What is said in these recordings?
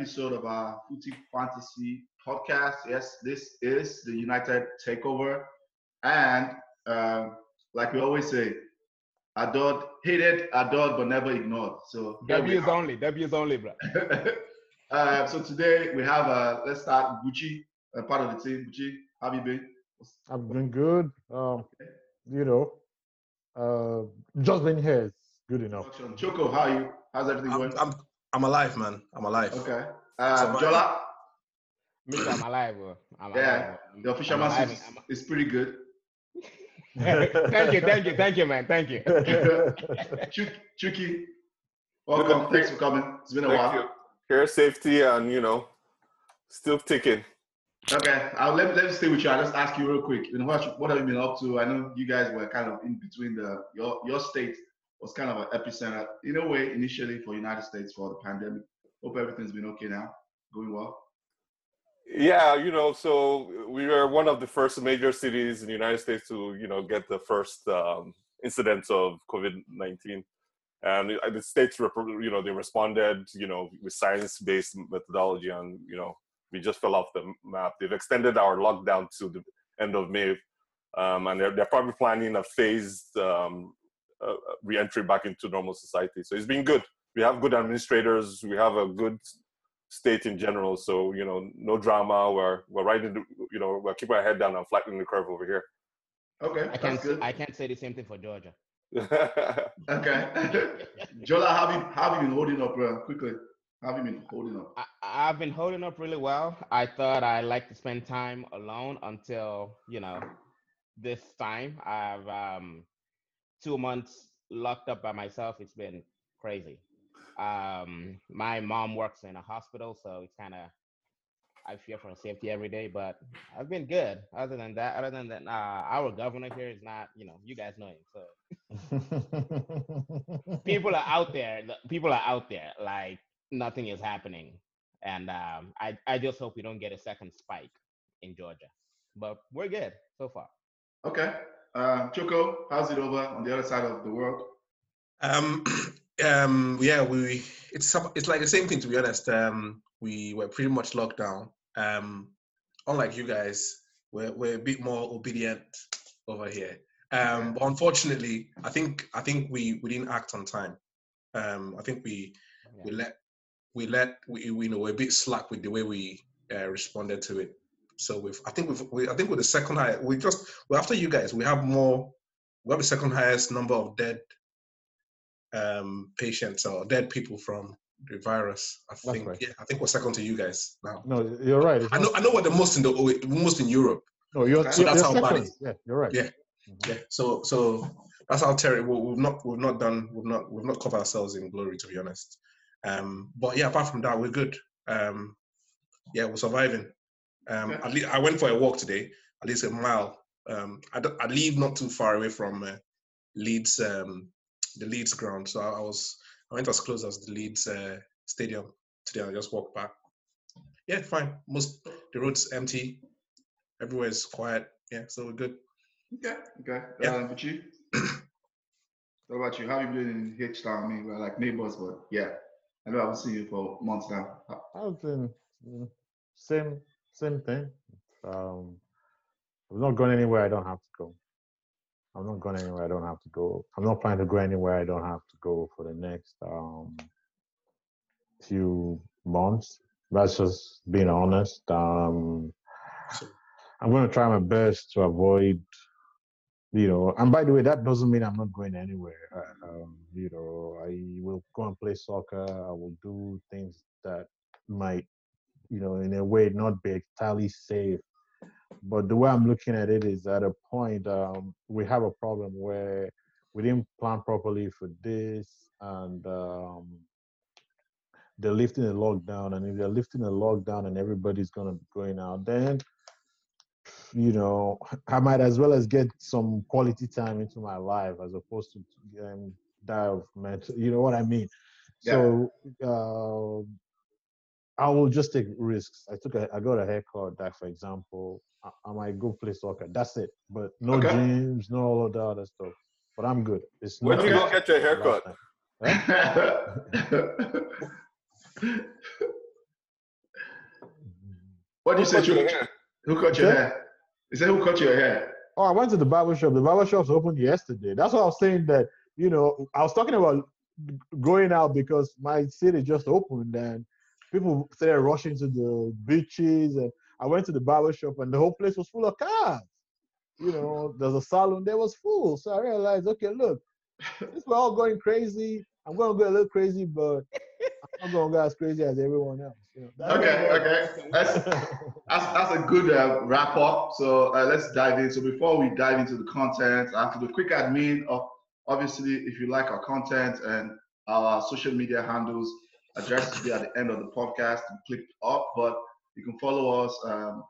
episode of our Footy Fantasy podcast. Yes, this is the United Takeover. And um, like we always say, adored, hated, adored, but never ignored. So W's only, W's only, bro. uh, so today we have, uh, let's start Buchi, uh, part of the team. Buchi, how have you been? I've been good. Um, you know, uh, just been here is good enough. Choko, how are you? How's everything going? I'm, I'm, I'm alive, man. I'm alive. Okay. Um, Jola? Me, I'm alive, bro. I'm yeah, alive, bro. the official message is, is pretty good. thank you, thank you, thank you, man. Thank you. Ch- Chuky, welcome. Thanks for coming. It's been a Thank while. you. Hair safety and you know, still ticking. Okay, I'll let, let me stay with you. I'll just ask you real quick. You know, what, what have you been up to? I know you guys were kind of in between the your your state was kind of an epicenter in a way initially for United States for the pandemic. Hope everything's been okay now, going well. Yeah, you know, so we were one of the first major cities in the United States to you know get the first um, incidents of COVID nineteen, and the states, you know, they responded, you know, with science-based methodology, and you know, we just fell off the map. They've extended our lockdown to the end of May, um, and they're, they're probably planning a phased um, uh, re-entry back into normal society. So it's been good. We have good administrators. We have a good state in general. So you know, no drama. We're we're right in the, you know, we're keeping our head down and flattening the curve over here. Okay, I can't, good. I can't say the same thing for Georgia. Okay, Jola, how have you how have you been holding up? Uh, quickly, how have you been holding up? I, I've been holding up really well. I thought I like to spend time alone until you know this time. I've um two months locked up by myself. It's been crazy. Um, my mom works in a hospital, so it's kind of I fear for her safety every day. But I've been good. Other than that, other than that, uh, our governor here is not. You know, you guys know him, so people are out there. People are out there. Like nothing is happening, and um, I I just hope we don't get a second spike in Georgia. But we're good so far. Okay, uh, Choko, how's it over on the other side of the world? Um, um, yeah, we it's it's like the same thing to be honest. Um, we were pretty much locked down. Um, unlike you guys, we're we're a bit more obedient over here. Um, but unfortunately, I think I think we we didn't act on time. Um, I think we we let we let we, we you know we're a bit slack with the way we uh, responded to it. So we've I think we've we, I think with the second high we just well after you guys we have more we have the second highest number of dead um, patients or dead people from the virus. I think right. yeah, I think we're second to you guys now. no, you're right. I know I know we're the most in the most in Europe. no, you're, So you're, that's how bad Yeah, you're right. Yeah. Yeah. So so that's how terrible we've not we've not done we've not we've not covered ourselves in glory to be honest. Um, but yeah, apart from that, we're good. Um, yeah, we're surviving. Um, Okay. at least I went for a walk today, at least a mile. Um, I, d- I live not too far away from uh, Leeds, um, the Leeds ground. So I, I was I went as close as the Leeds uh, stadium today. I just walked back. Yeah, fine. Most the roads empty. Everywhere is quiet. Yeah, so we're good. Okay, okay. Yeah. Um, but you, what about you? How have you been in H Town? I mean, we're like neighbors, but yeah, I know I haven't seen you for months now. I've been same same thing. Um, I'm not going anywhere I don't have to go. I'm not going anywhere I don't have to go. I'm not planning to go anywhere I don't have to go for the next um, few months. That's just being honest. Um, I'm going to try my best to avoid, you know. And by the way, that doesn't mean I'm not going anywhere. Uh, um, you know, I will go and play soccer. I will do things that might, you know, in a way not be entirely safe. But the way I'm looking at it is at a point um, we have a problem where we didn't plan properly for this, and um, they're lifting the lockdown. And if they're lifting the lockdown and everybody's gonna be going out, then you know, I might as well as get some quality time into my life as opposed to um, die of mental. You know what I mean? So uh, I will just take risks. I took a, I got a haircut. That, for example, I, I might go play soccer. That's it. But no Okay. gyms, no all of that other stuff. But I'm good. It's Where'd not you go like get your the haircut? what do you say, Cut your hair. Who cut your Okay. hair? He said, "Who cut your hair?" Oh, I went to the barber shop. The barber shop's opened yesterday. That's what I was saying that, you know, I was talking about going out because my city just opened and people started rushing to the beaches. And I went to the barber shop and the whole place was full of cars. You know, there's a salon there was full. So I realized, okay, look, this we're all going crazy. I'm going to go a little crazy, but I'm not going to go as crazy as everyone else. You know, That's- Okay, okay. That's that's, that's a good uh, wrap up. So uh, let's dive in. So before we dive into the content, I have to do a quick admin of obviously if you like our content and our social media handles, address will be at the end of the podcast. and Click up, but you can follow us um,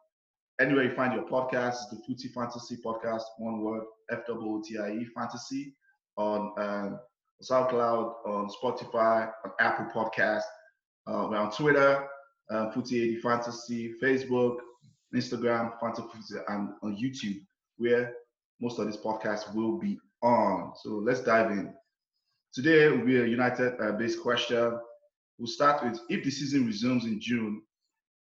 anywhere you find your podcast. It's the Footy Fantasy Podcast, one word, F W O T I E Fantasy, on um, SoundCloud, on Spotify, on Apple Podcast. Uh, we're on Twitter, uh, Footy 80 Fantasy, Facebook, Instagram, Fantasy and on YouTube, where most of this podcast will be on. So let's dive in. Today will be a United-based question. We'll start with if the season resumes in June,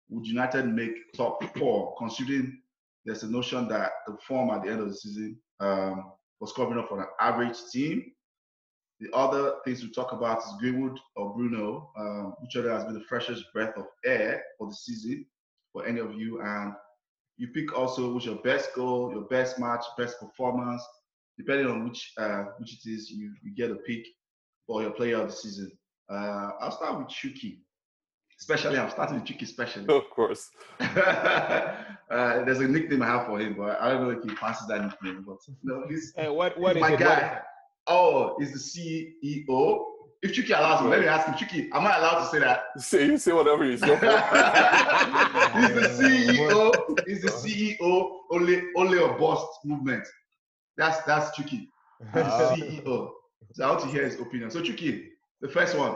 would United make top four, considering there's a notion that the form at the end of the season um, was covering up for an average team. The other things we talk about is Greenwood or Bruno, um, which other has been the freshest breath of air for the season for any of you. And you pick also which your best goal, your best match, best performance, depending on which uh, which it is, you, you get a pick for your player of the season. Uh, I'll start with Chuky. Especially, I'm starting with Chuky especially. Of course. uh, there's a nickname I have for him, but I don't know if he passes that nickname. But no, he's, Hey, what what he's is my it? What is guy. Oh, he's the CEO. If Chuky allows me, let me ask him, Chuky, am I allowed to say that? Say you say whatever you say. he's the CEO. He's the CEO only only of Bust movement. That's that's Chuky. He's the CEO. So I want to hear his opinion. So Chuky, the first one.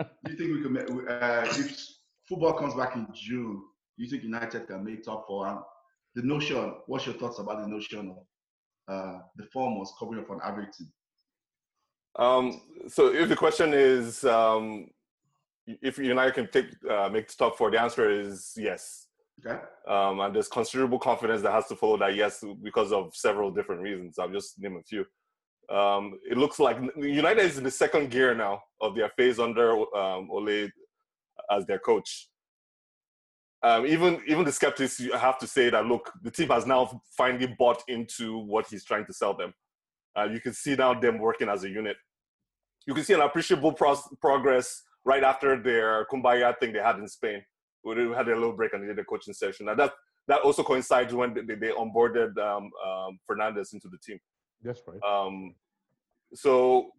Do you think we can make uh, if football comes back in June? Do you think United can make top four? And the notion. What's your thoughts about the notion of uh, the form was covering up on average team? Um, so if the question is um, if United can take uh, make top four, the answer is yes. Okay. Um, and there's considerable confidence that has to follow that yes because of several different reasons. I'll just name a few. Um, it looks like United is in the second gear now of their phase under um, Ole as their coach. Um, even even the skeptics have to say that look, the team has now finally bought into what he's trying to sell them. Uh, you can see now them working as a unit. You can see an appreciable pros- progress right after their Kumbaya thing they had in Spain. They had a little break and they did a coaching session. And that that also coincides when they, they onboarded um, um, Fernandes into the team. That's right. Um, so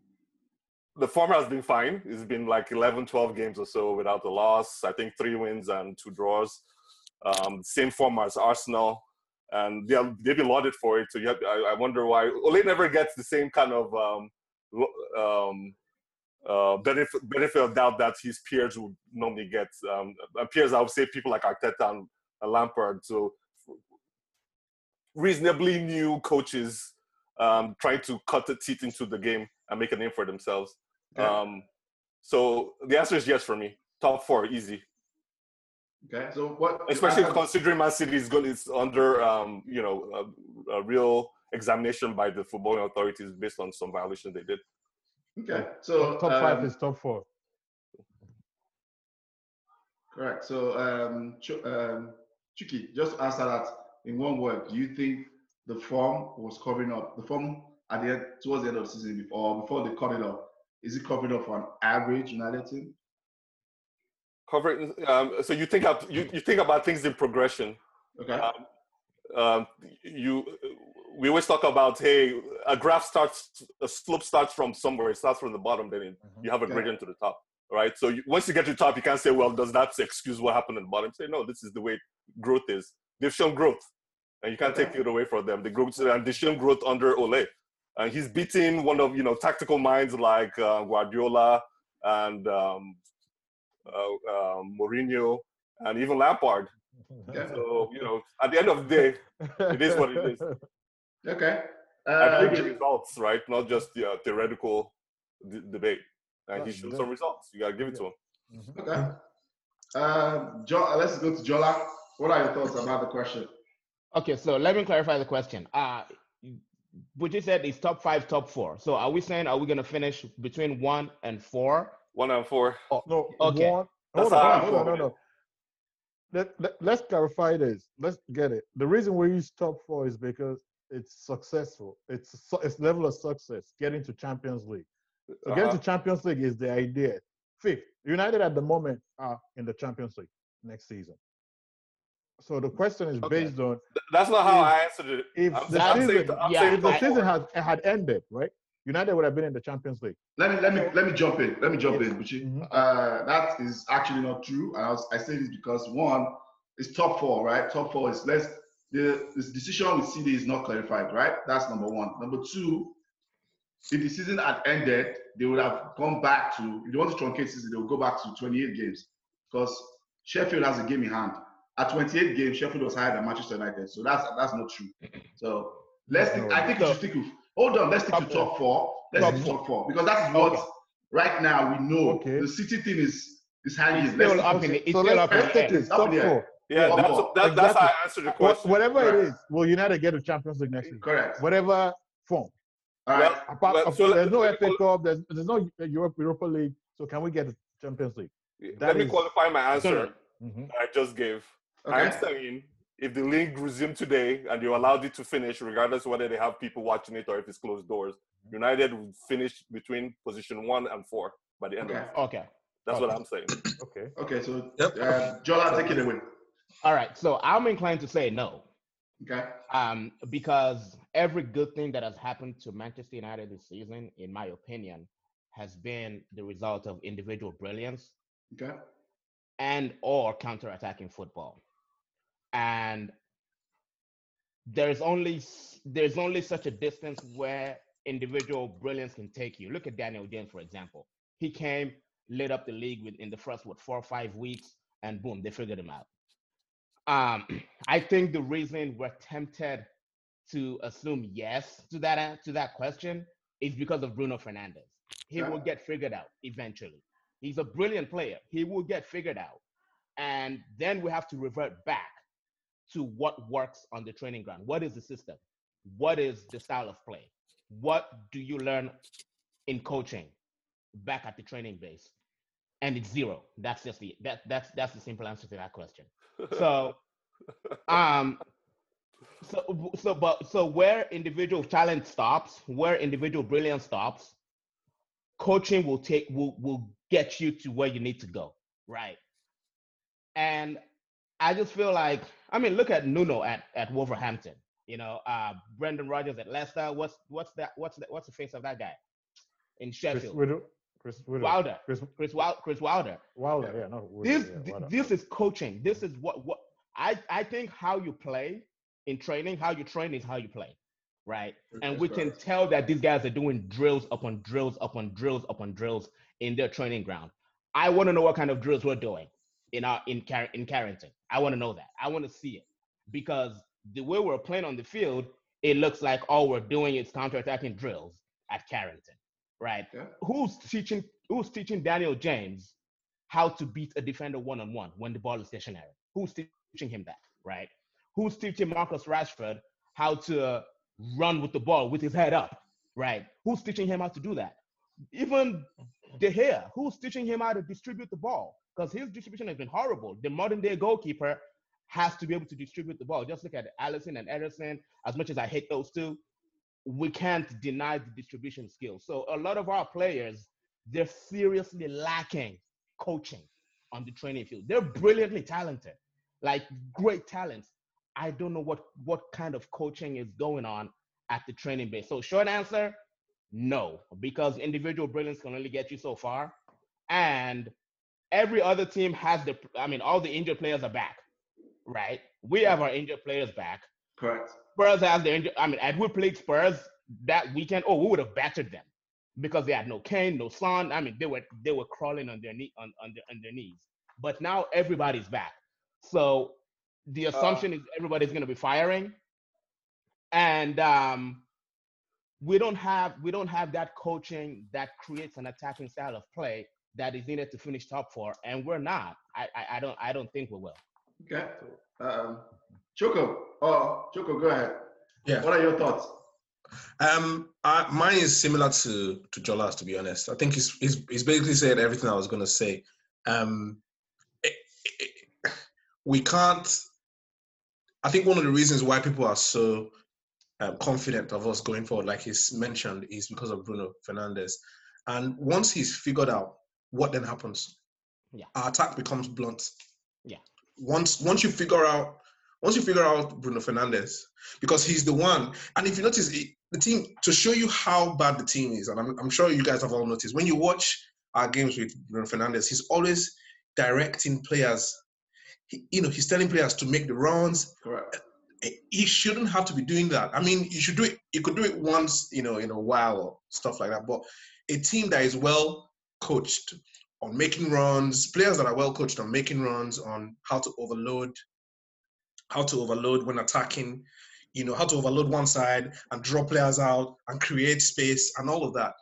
the form has been fine. It's been like 11, 12 games or so without a loss. I think three wins and two draws. Um, same form as Arsenal. And they are, they've been lauded for it. So have, I, I wonder why Ole never gets the same kind of um, um, uh, benefit, benefit of doubt that his peers would normally get. Um, peers, I would say people like Arteta and Lampard. So reasonably new coaches um, trying to cut the teeth into the game and make a name for themselves. Okay. Um, so the answer is yes for me. Top four, easy. Okay. So what? Especially I- I- considering Man City is going is under um, you know a, a real examination by the footballing authorities based on some violations they did. Okay. So top five um, is top four. Correct. So, um, Ch- um, Chuky, just answer that in one word. Do you think the form was covering up the form at the end, towards the end of the season before before they cut it off? Is it covering up for an average United team? Covering, um, so you think up, you, you think about things in progression. Okay. Um, um, you we always talk about hey a graph starts a slope starts from somewhere it starts from the bottom then it, you have a Okay. gradient to the top right so you, once you get to the top you can't say well does that excuse what happened at the bottom say no this is the way growth is they've shown growth and you can't take it away from them the growth and they've shown growth under Ole and he's beating one of you know tactical minds like uh, Guardiola and um, uh, um, Mourinho and even Lampard Okay. so you know at the end of the day it is what it is. Okay. I Uh, believe in results, right? Not just the uh, theoretical d- debate. and he showed some results. You gotta give it to him. Mhm. Okay. Uh, jo- let's go to Jola. What are your thoughts about the question? Okay, so let me clarify the question. Uh what you said is top five, top four. So are we saying are we gonna finish between one and four? One and four. No, Okay. one. Hold on, hold on, no, no. Let, let, let's clarify this. Let's get it. The reason we use top four is because it's successful. It's it's level of success getting to Champions League. So Getting Uh-huh. to Champions League is the idea. Fifth, United at the moment are in the Champions League next season. So the question is Okay. based on That's not how If- I answered it. if I'm, the I'm saying, season- I'm yeah, if the top season four. had had ended, right? United would have been in the Champions League. Let me let me let me jump in. Let me jump in, Buchi. Mhm. Uh, that is actually not true. And I, was, I say this because one, it's top four, right? Top four is less. The this decision with City is not clarified, right? That's number one. Number two, if the season had ended, they would have gone back to. If they want to truncate season, they will go back to 28 games because Sheffield has a game in hand. At 28 games, Sheffield was higher than Manchester United, so that's that's not true. So let's. Think, I think we should stick with. Hold on, let's stick to Top top four. Let's Top stick to top four because that's what Okay. right now we know Okay. the city thing is is hanging. It's Let's still up in the it's so still let's, up in let's the take air. it. Top Up four. Yeah, Top that's, four. that, that's how I Exactly. answered the question. Whatever it Correct. is, will United get to Champions League next season? Correct. Whatever form. All right. Well, Apart, Well, of- so let- there's no let FA qual- Cup. There's, there's no Europe, Europa League. So can we get to Champions League? Let that me qualify my answer Mhm. I just gave. Okay. I'm saying if the league resumed today and you allowed it to finish, regardless of whether they have people watching it or if it's closed doors, United would finish between position one and four by the end Okay. of it. Okay. That's what I'm saying. Okay. Okay. So Yep. uh, Jola, take it away. All right. So I'm inclined to say no. Okay. Um, because every good thing that has happened to Manchester United this season, in my opinion, has been the result of individual brilliance Okay. and or counter-attacking football. And there's only there's only such a distance where individual brilliance can take you. Look at Daniel James, for example. He came, lit up the league within the first what four or five weeks, and boom, they figured him out. Um, I think the reason we're tempted to assume yes to that to that question is because of Bruno Fernandes. He will get figured out eventually. He's a brilliant player. He will get figured out. And then we have to revert back to what works on the training ground. What is the system? What is the style of play? What do you learn in coaching back at the training base? And it's zero. That's just the that that's that's the simple answer to that question. So um so so but so where individual talent stops, where individual brilliance stops, coaching will take will will get you to where you need to go, right? And I just feel like I mean, look at Nuno at at Wolverhampton. You know, uh Brendan Rodgers at Leicester. What's what's that? What's the, what's the face of that guy in Chris Sheffield? Widow. Chris Widow. Wilder. Chris Chris Wild, Chris Wilder. Wilder. Yeah, no. Widow, This yeah, Wilder. this is coaching. This is what what I I think how you play in training, how you train is how you play, right? And That's we can correct. tell that these guys are doing drills upon drills upon drills upon drills in their training ground. I want to know what kind of drills we're doing in our in Car- in Carrington. I want to know that. I want to see it because the way we're playing on the field, it looks like all we're doing is counterattacking drills at Carrington, right? Yeah. Who's teaching Who's teaching Daniel James how to beat a defender one on one when the ball is stationary? Who's teaching him that, right? Who's teaching Marcus Rashford how to run with the ball with his head up, right? Who's teaching him how to do that? Even De Gea, who's teaching him how to distribute the ball? Because his distribution has been horrible. The modern day goalkeeper has to be able to distribute the ball. Just look at Alisson and Ederson. As much as I hate those two, we can't deny the distribution skills. So a lot of our players, they're seriously lacking coaching on the training field. They're brilliantly talented, like great talents. I don't know what what kind of coaching is going on at the training base. So short answer, no, because individual brilliance can only get you so far, and every other team has the. I mean, all the injured players are back, right? We have our injured players back. Correct. Spurs has the injured. I mean, had we played Spurs that weekend, oh, we would have battered them because they had no Kane, no Son. I mean, they were they were crawling on their knee on, on, their, on their knees. But now everybody's back. So the assumption is everybody's going to be firing, and um, we don't have we don't have that coaching that creates an attacking style of play that is needed to finish top four, and we're not. I I, I don't I don't think we will. Okay. Um, Choko. Oh, Choko, go ahead. Yeah. What are your thoughts? Um, I, mine is similar to to Jola's, to be honest. I think he's he's, he's basically said everything I was going to say. Um, it, it, we can't. I think one of the reasons why people are so um, confident of us going forward, like he's mentioned, is because of Bruno Fernandes. And once he's figured out what then happens, Yeah. our attack becomes blunt. Yeah. Once once you figure out once you figure out Bruno Fernandes, because he's the one. And if you notice, it, the team to show you how bad the team is, and I'm, I'm sure you guys have all noticed when you watch our games with Bruno Fernandes, he's always directing players. He, you know, he's telling players to make the runs. Correct. Eh, he shouldn't have to be doing that. I mean, you should do it. You could do it once, you know, in a while or stuff like that. But a team that is well coached on making runs, players that are well coached on making runs, on how to overload, how to overload when attacking, you know, how to overload one side and draw players out and create space and all of that.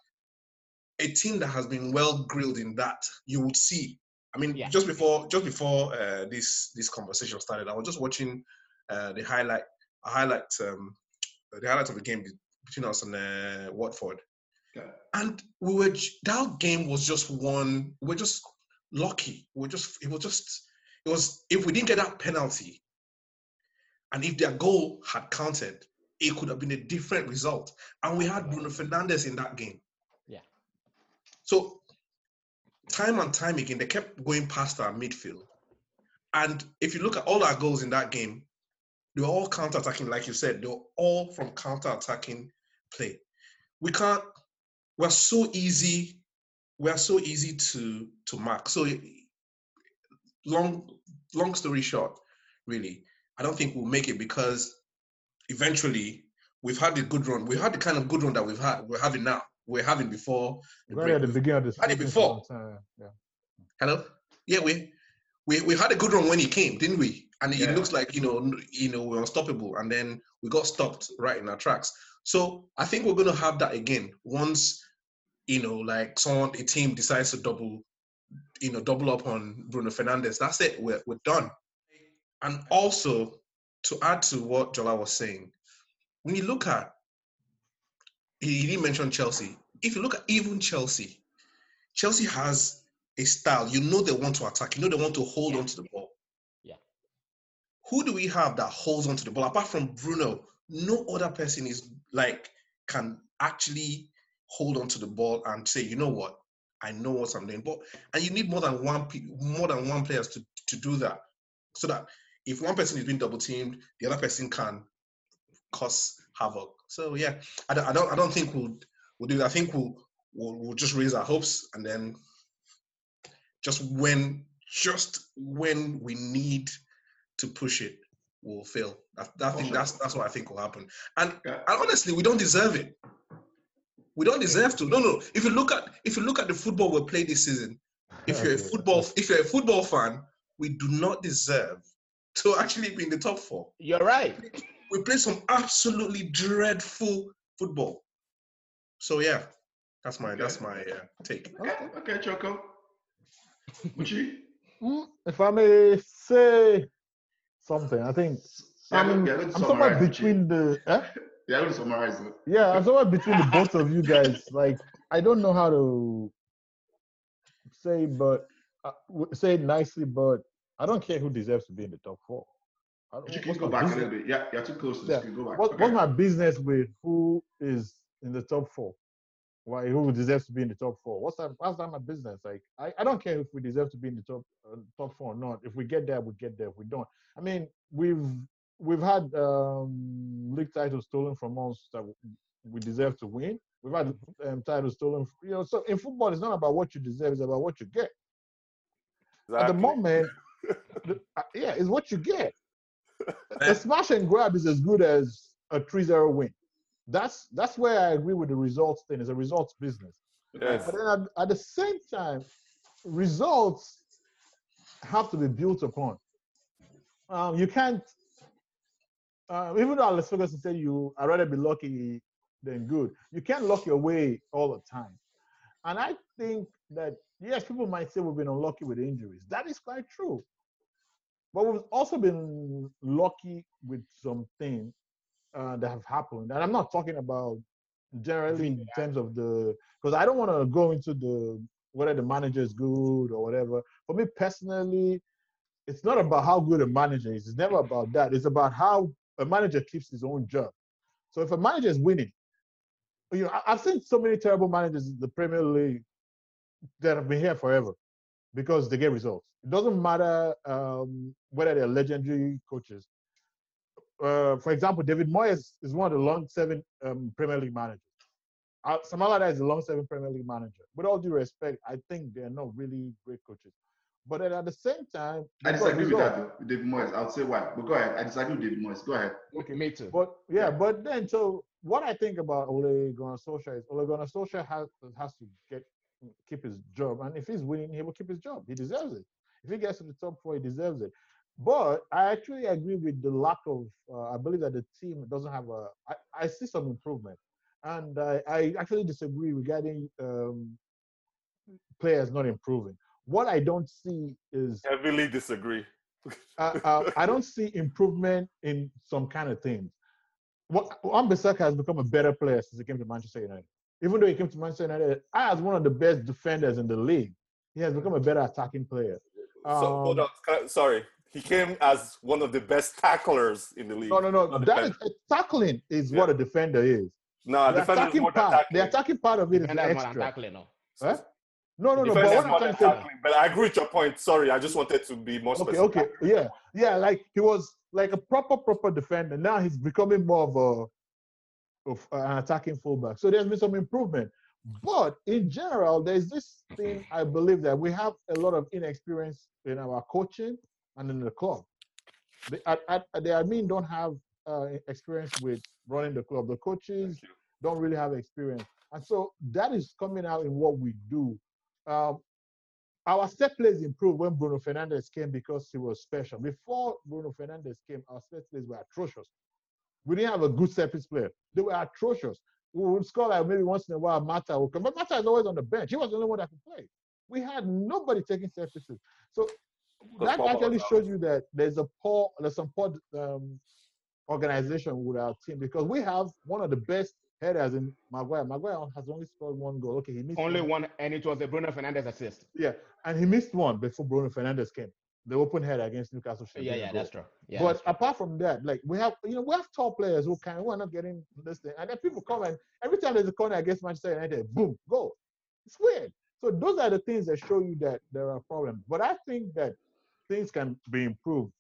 A team that has been well grilled in that, you would see. I mean, Yeah. just before just before uh, this this conversation started, I was just watching uh, the highlight highlight um, the highlight of the game between us and uh, Watford, Okay. and we were that game was just one. We're just lucky. We're just it was just it was if we didn't get that penalty, and if their goal had counted, it could have been a different result. And we had Bruno Fernandes in that game. Yeah. So time and time again, they kept going past our midfield. And if you look at all our goals in that game, they were all counter-attacking, like you said, they were all from counter-attacking play. We can't, we're so easy, we're so easy to to mark. So long long story short, really, I don't think we'll make it because eventually we've had the good run. We've had the kind of good run that we've had we're having now. We're having before the Right break. at the beginning of the Had it before. Yeah. Hello? Yeah, we we we had a good run when he came, didn't we? And it Yeah. looks like you know you know we're unstoppable, and then we got stopped right in our tracks. So I think we're gonna have that again once you know like someone a team decides to double you know double up on Bruno Fernandes. That's it. We're we're done. And also to add to what Jola was saying, when you look at he didn't mention Chelsea. If you look at even Chelsea, Chelsea has a style. You know they want to attack. You know they want to hold Yeah. on to the ball. Yeah. Who do we have that holds on to the ball apart from Bruno? No other person is like can actually hold on to the ball and say, you know what, I know what I'm doing. But and you need more than one more than one players to to do that, so that if one person is being double teamed, the other person can cause havoc. So yeah, I don't I don't, I don't think we'll we'll do that. I think we'll, we'll we'll just raise our hopes and then just when just when we need to push it, we'll fail. That, that thing, Okay. that's that's what I think will happen. And, and honestly, we don't deserve it. We don't deserve to. No, no. If you look at if you look at the football we played this season, if you're a football if you're a football fan, we do not deserve to actually be in the top four. You're right. We play some absolutely dreadful football. So yeah, that's my that's my uh, take. Okay, okay, Choko. Buchi? Mm, If I may say something, I think Yeah, I'm, I'm somewhere between the. Eh? Yeah, let's summarize it. Yeah, I'm somewhere between the both of you guys. Like, I don't know how to say, but uh, say it nicely, but I don't care who deserves to be in the top four. I don't, you can go back a little bit. Yeah, you're too close to Yeah. this. Go back. What, Okay. What's my business with who is in the top four? Why who deserves to be in the top four? What's that? What's that my business? Like I, I don't care if we deserve to be in the top uh, top four or not. If we get there, we get there. If we don't, I mean, we've we've had um, league titles stolen from us that we deserve to win. We've had um, titles stolen. You know, so in football, it's not about what you deserve; it's about what you get. At the moment, the- uh, yeah, it's what you get. a smash and grab is as good as a 3-0 win. That's that's where I agree with the results thing. It's a results business. Yes. But then at, at the same time, results have to be built upon. Um, you can't, uh, even though Alex Ferguson said you, I'd rather be lucky than good. You can't lock your way all the time. And I think that yes, people might say we've been unlucky with injuries. That is quite true. But we've also been lucky with something uh, that have happened. And I'm not talking about generally in terms of the because I don't want to go into the whether the manager is good or whatever. For me personally, it's not about how good a manager is. It's never about that. It's about how a manager keeps his own job. So if a manager is winning, you know, I've seen so many terrible managers in the Premier League that have been here forever because they get results. It doesn't matter um, whether they're legendary coaches. Uh, for example, David Moyes is one of the long-serving um, Premier League managers. Uh, Sam Allardyce is a long-serving Premier League manager. With all due respect, I think they're not really great coaches. But then at the same time, I disagree with that, David Moyes. I'll say why. But go ahead. I disagree with David Moyes. Go ahead. Okay, me too. But yeah, Yeah. but then so what I think about Ole Gunnar Solskjaer is Ole Gunnar Solskjaer has has to get keep his job, and if he's winning, he will keep his job. He deserves it. If he gets to the top four, he deserves it. But I actually agree with the lack of. Uh, I believe that the team doesn't have a. I, I see some improvement, and I, I actually disagree regarding um, players not improving. What I don't see is Heavily disagree. uh, uh, I don't see improvement in some kind of things. Wan Bissaka has become a better player since he came to Manchester United. Even though he came to Manchester United as one of the best defenders in the league, he has become a better attacking player. so hold Um, on. I- Sorry, he came as one of the best tacklers in the league. No, no, no. That is, tackling is Yeah. what a defender is. No, the defender is attacking more than part, tackling. the attacking part of it is and that's than extra. tackling, no. Huh? No, no, no. But what I'm trying to say. But I agree with your point. Sorry, I just wanted to be more specific. okay, okay, yeah, yeah. Like he was like a proper, proper defender. Now he's becoming more of a of an attacking fullback. So there's been some improvement. But in general, there's this thing I believe that we have a lot of inexperience in our coaching and in the club. The, at, at, the admin don't have uh, experience with running the club. The coaches don't really have experience. And so that is coming out in what we do. Um, our set plays improved when Bruno Fernandes came because he was special. Before Bruno Fernandes came, our set plays were atrocious. We didn't have a good set piece player. They were atrocious. We would score like maybe once in a while, Mata would come. But Mata is always on the bench. He was the only one that could play. We had nobody taking set pieces. So that actually shows you that there's a poor, there's some poor um, organization with our team because we have one of the best headers in Maguire. Maguire has only scored one goal. Okay, he missed Only one. one, and it was a Bruno Fernandes assist. Yeah, and he missed one before Bruno Fernandes came. The open header against Newcastle. Yeah, yeah, goal. that's true. Yeah, but that's true. apart from that, like we have, you know, we have top players who can who are not getting this thing, and then people come and every time there's a corner against Manchester United, boom, goal. It's weird. So those are the things that show you that there are problems. But I think that things can be improved.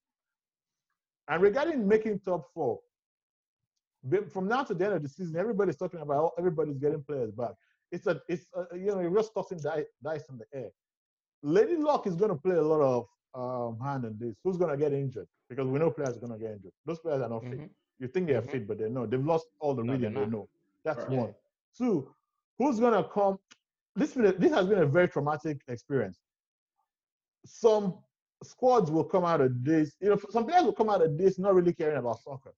And regarding making top four, be- from now to the end of the season, everybody's talking about oh, everybody's getting players back. It's a, it's a, you know, you're just tossing di- dice in the air. Lady Luck is going to play a lot of um, hand in this. Who's going to get injured? Because we know players are going to get injured. Those players are not fit. Mhm. You think they're Mhm. fit, but they're not. They've lost all the No, rhythm they're know. That's Right. one. Two, who's going to come? This, this has been a very traumatic experience. Some squads will come out of this. You know, some players will come out of this not really caring about soccer.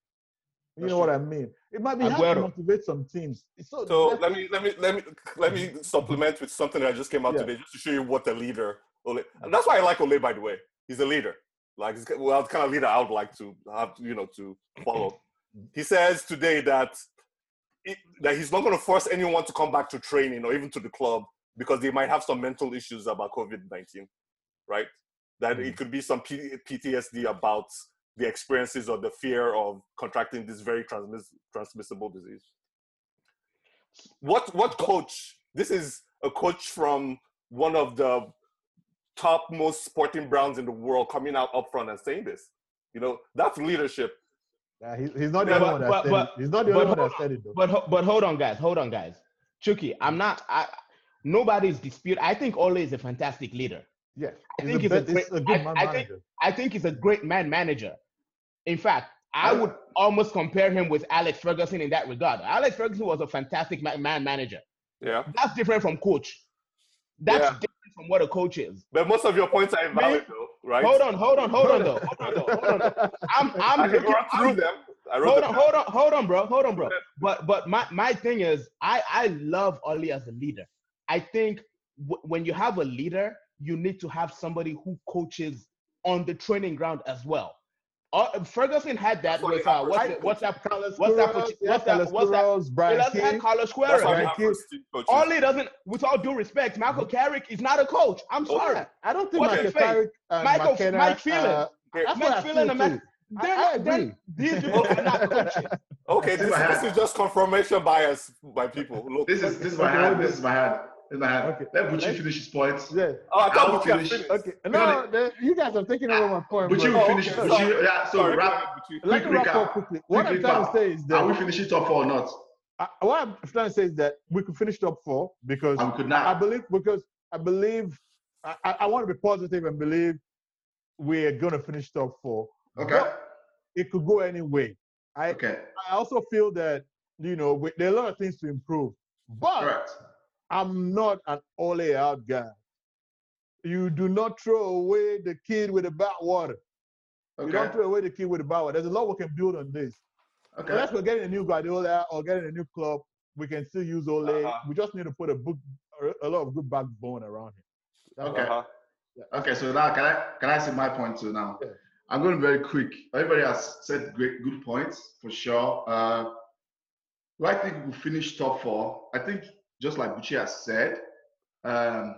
You That's know what. I mean? It might be hard to motivate some teams. So, So let's- me let me let me let me mm-hmm. supplement with something that just came out Yeah. today, just to show you what a leader Ole. Mm-hmm. And that's why I like Ole, by the way. He's a leader. Like he's, well, the kind of leader I would like to have, you know, to follow. Mm-hmm. He says today that it, that he's not going to force anyone to come back to training or even to the club because they might have some mental issues about COVID nineteen, right? That it could be some P- PTSD about the experiences or the fear of contracting this very transmiss- transmissible disease. What what coach? This is a coach from one of the top most sporting brands in the world coming out up front and saying this. You know, that's leadership. Yeah, he- he's not the Yeah, only but- one that said but- it. He's not the only one hold that said it though. But but hold on, guys. Hold on, guys. Chuky, I'm not. I, nobody's dispute. I think Ole is a fantastic leader. Yeah, I he's think a, he's a great- a good I- man I think- manager. I think he's a great man manager. In fact, I would almost compare him with Alex Ferguson in that regard. Alex Ferguson was a fantastic ma- man manager. Yeah. That's different from coach. That's Yeah. different from what a coach is. But most of your points are invalid though, right? Hold on, hold on, hold on, though. Hold on, though. Hold on. Though. I'm, I I'm can looking, through I'm, them. I hold on, hold on, hold on, bro, hold on, bro. But but my my thing is, I I love Ole as a leader. I think w- when you have a leader, you need to have somebody who coaches on the training ground as well. Uh, Ferguson had that That's what with he had uh, for what's team it, what's that? Carlos What's that? Queiroz, What's that? What's that? Queiroz, He Brian doesn't have Kidd. Carlos That's why Queiroz. we Brian have Kidd. first team coaches. Ole doesn't. With all due respect, Michael Carrick is not a coach. I'm sorry. I don't think What's Michael his face? Carrick and Michael- McKenna, Mike Phelan. uh, Okay. that's Mike what I Phelan feel and Mac- too. They're I, I not- they're- agree. These people are not coaches. Okay, See this, what this happened. is just confirmation bias by people. Look, This is this is my Okay, hand. hold This is my hand. This is my hand. Okay. Let Buchi Let's- finish his points. Yeah. oh, I thought I'll finish. Okay. You No, know the, you guys are taking over my point. Buchi bro. will Oh, finish. okay. Buchi, yeah. So Sorry, wrap. go. Let me wrap up quickly. What I'm trying to say is Are we that finishing top four or not? I, what I'm trying to say is that we could finish top four because And we could I believe because I believe I, I, I want to be positive and believe we're going to finish top four. Okay. But it could go any way. I Okay. I also feel that you know we, there are a lot of things to improve, but Correct. I'm not an all out guy. You do not throw away the kid with the bathwater. You don't throw away the kid with the bathwater. There's a lot we can build on this. Okay. Unless we're getting a new Guardiola or getting a new club, we can still use Ole. Uh-huh. We just need to put a book, a lot of good backbone around him. That's Okay. Uh-huh. Okay, so now can I can I say my point too now? Yeah. I'm going very quick. Everybody has said great good points for sure. Uh, do I think we finish top four? I think just like Buchi has said, um,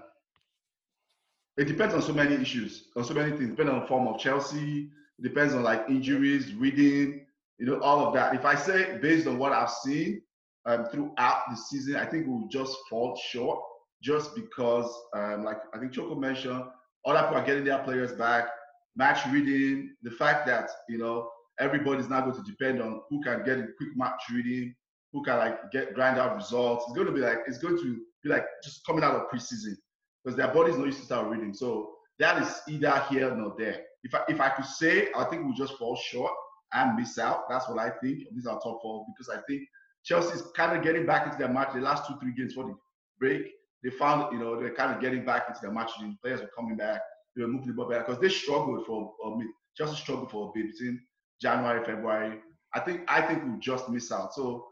it depends on so many issues, on so many things. Depends on form of Chelsea, depends on like injuries, reading, you know, all of that. If I say based on what I've seen um, throughout the season, I think we'll just fall short just because, um, like I think Choko mentioned, other people are getting their players back, match reading, the fact that, you know, everybody's now going to depend on who can get a quick match reading, who can like get grind out results. It's going to be like, it's going to be like just coming out of preseason because their body's not used to start reading. So that is either here or there. If I, if I could say, I think we'll just fall short and miss out. That's what I think. These are top four because I think Chelsea's kind of getting back into their match. The last two, three games for the break, they found, you know, they're kind of getting back into their match. The players are coming back. They were moving the ball back because they struggled for, a bit. Chelsea struggled for a bit between January, February. I think, I think we'll just miss out. So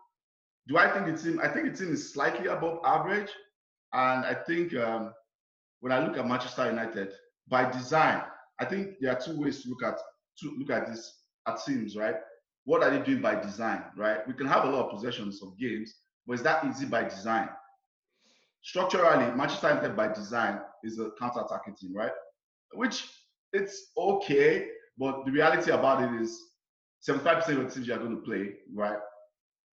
do I think the team, I think the team is slightly above average. And I think um, when I look at Manchester United, by design, I think there are two ways to look at to look at this at teams, right? What are they doing by design, right? We can have a lot of possessions of games, but is that easy by design? Structurally, Manchester United by design is a counter-attacking team, right? Which it's okay, but the reality about it is 75% of the teams you are going to play, right,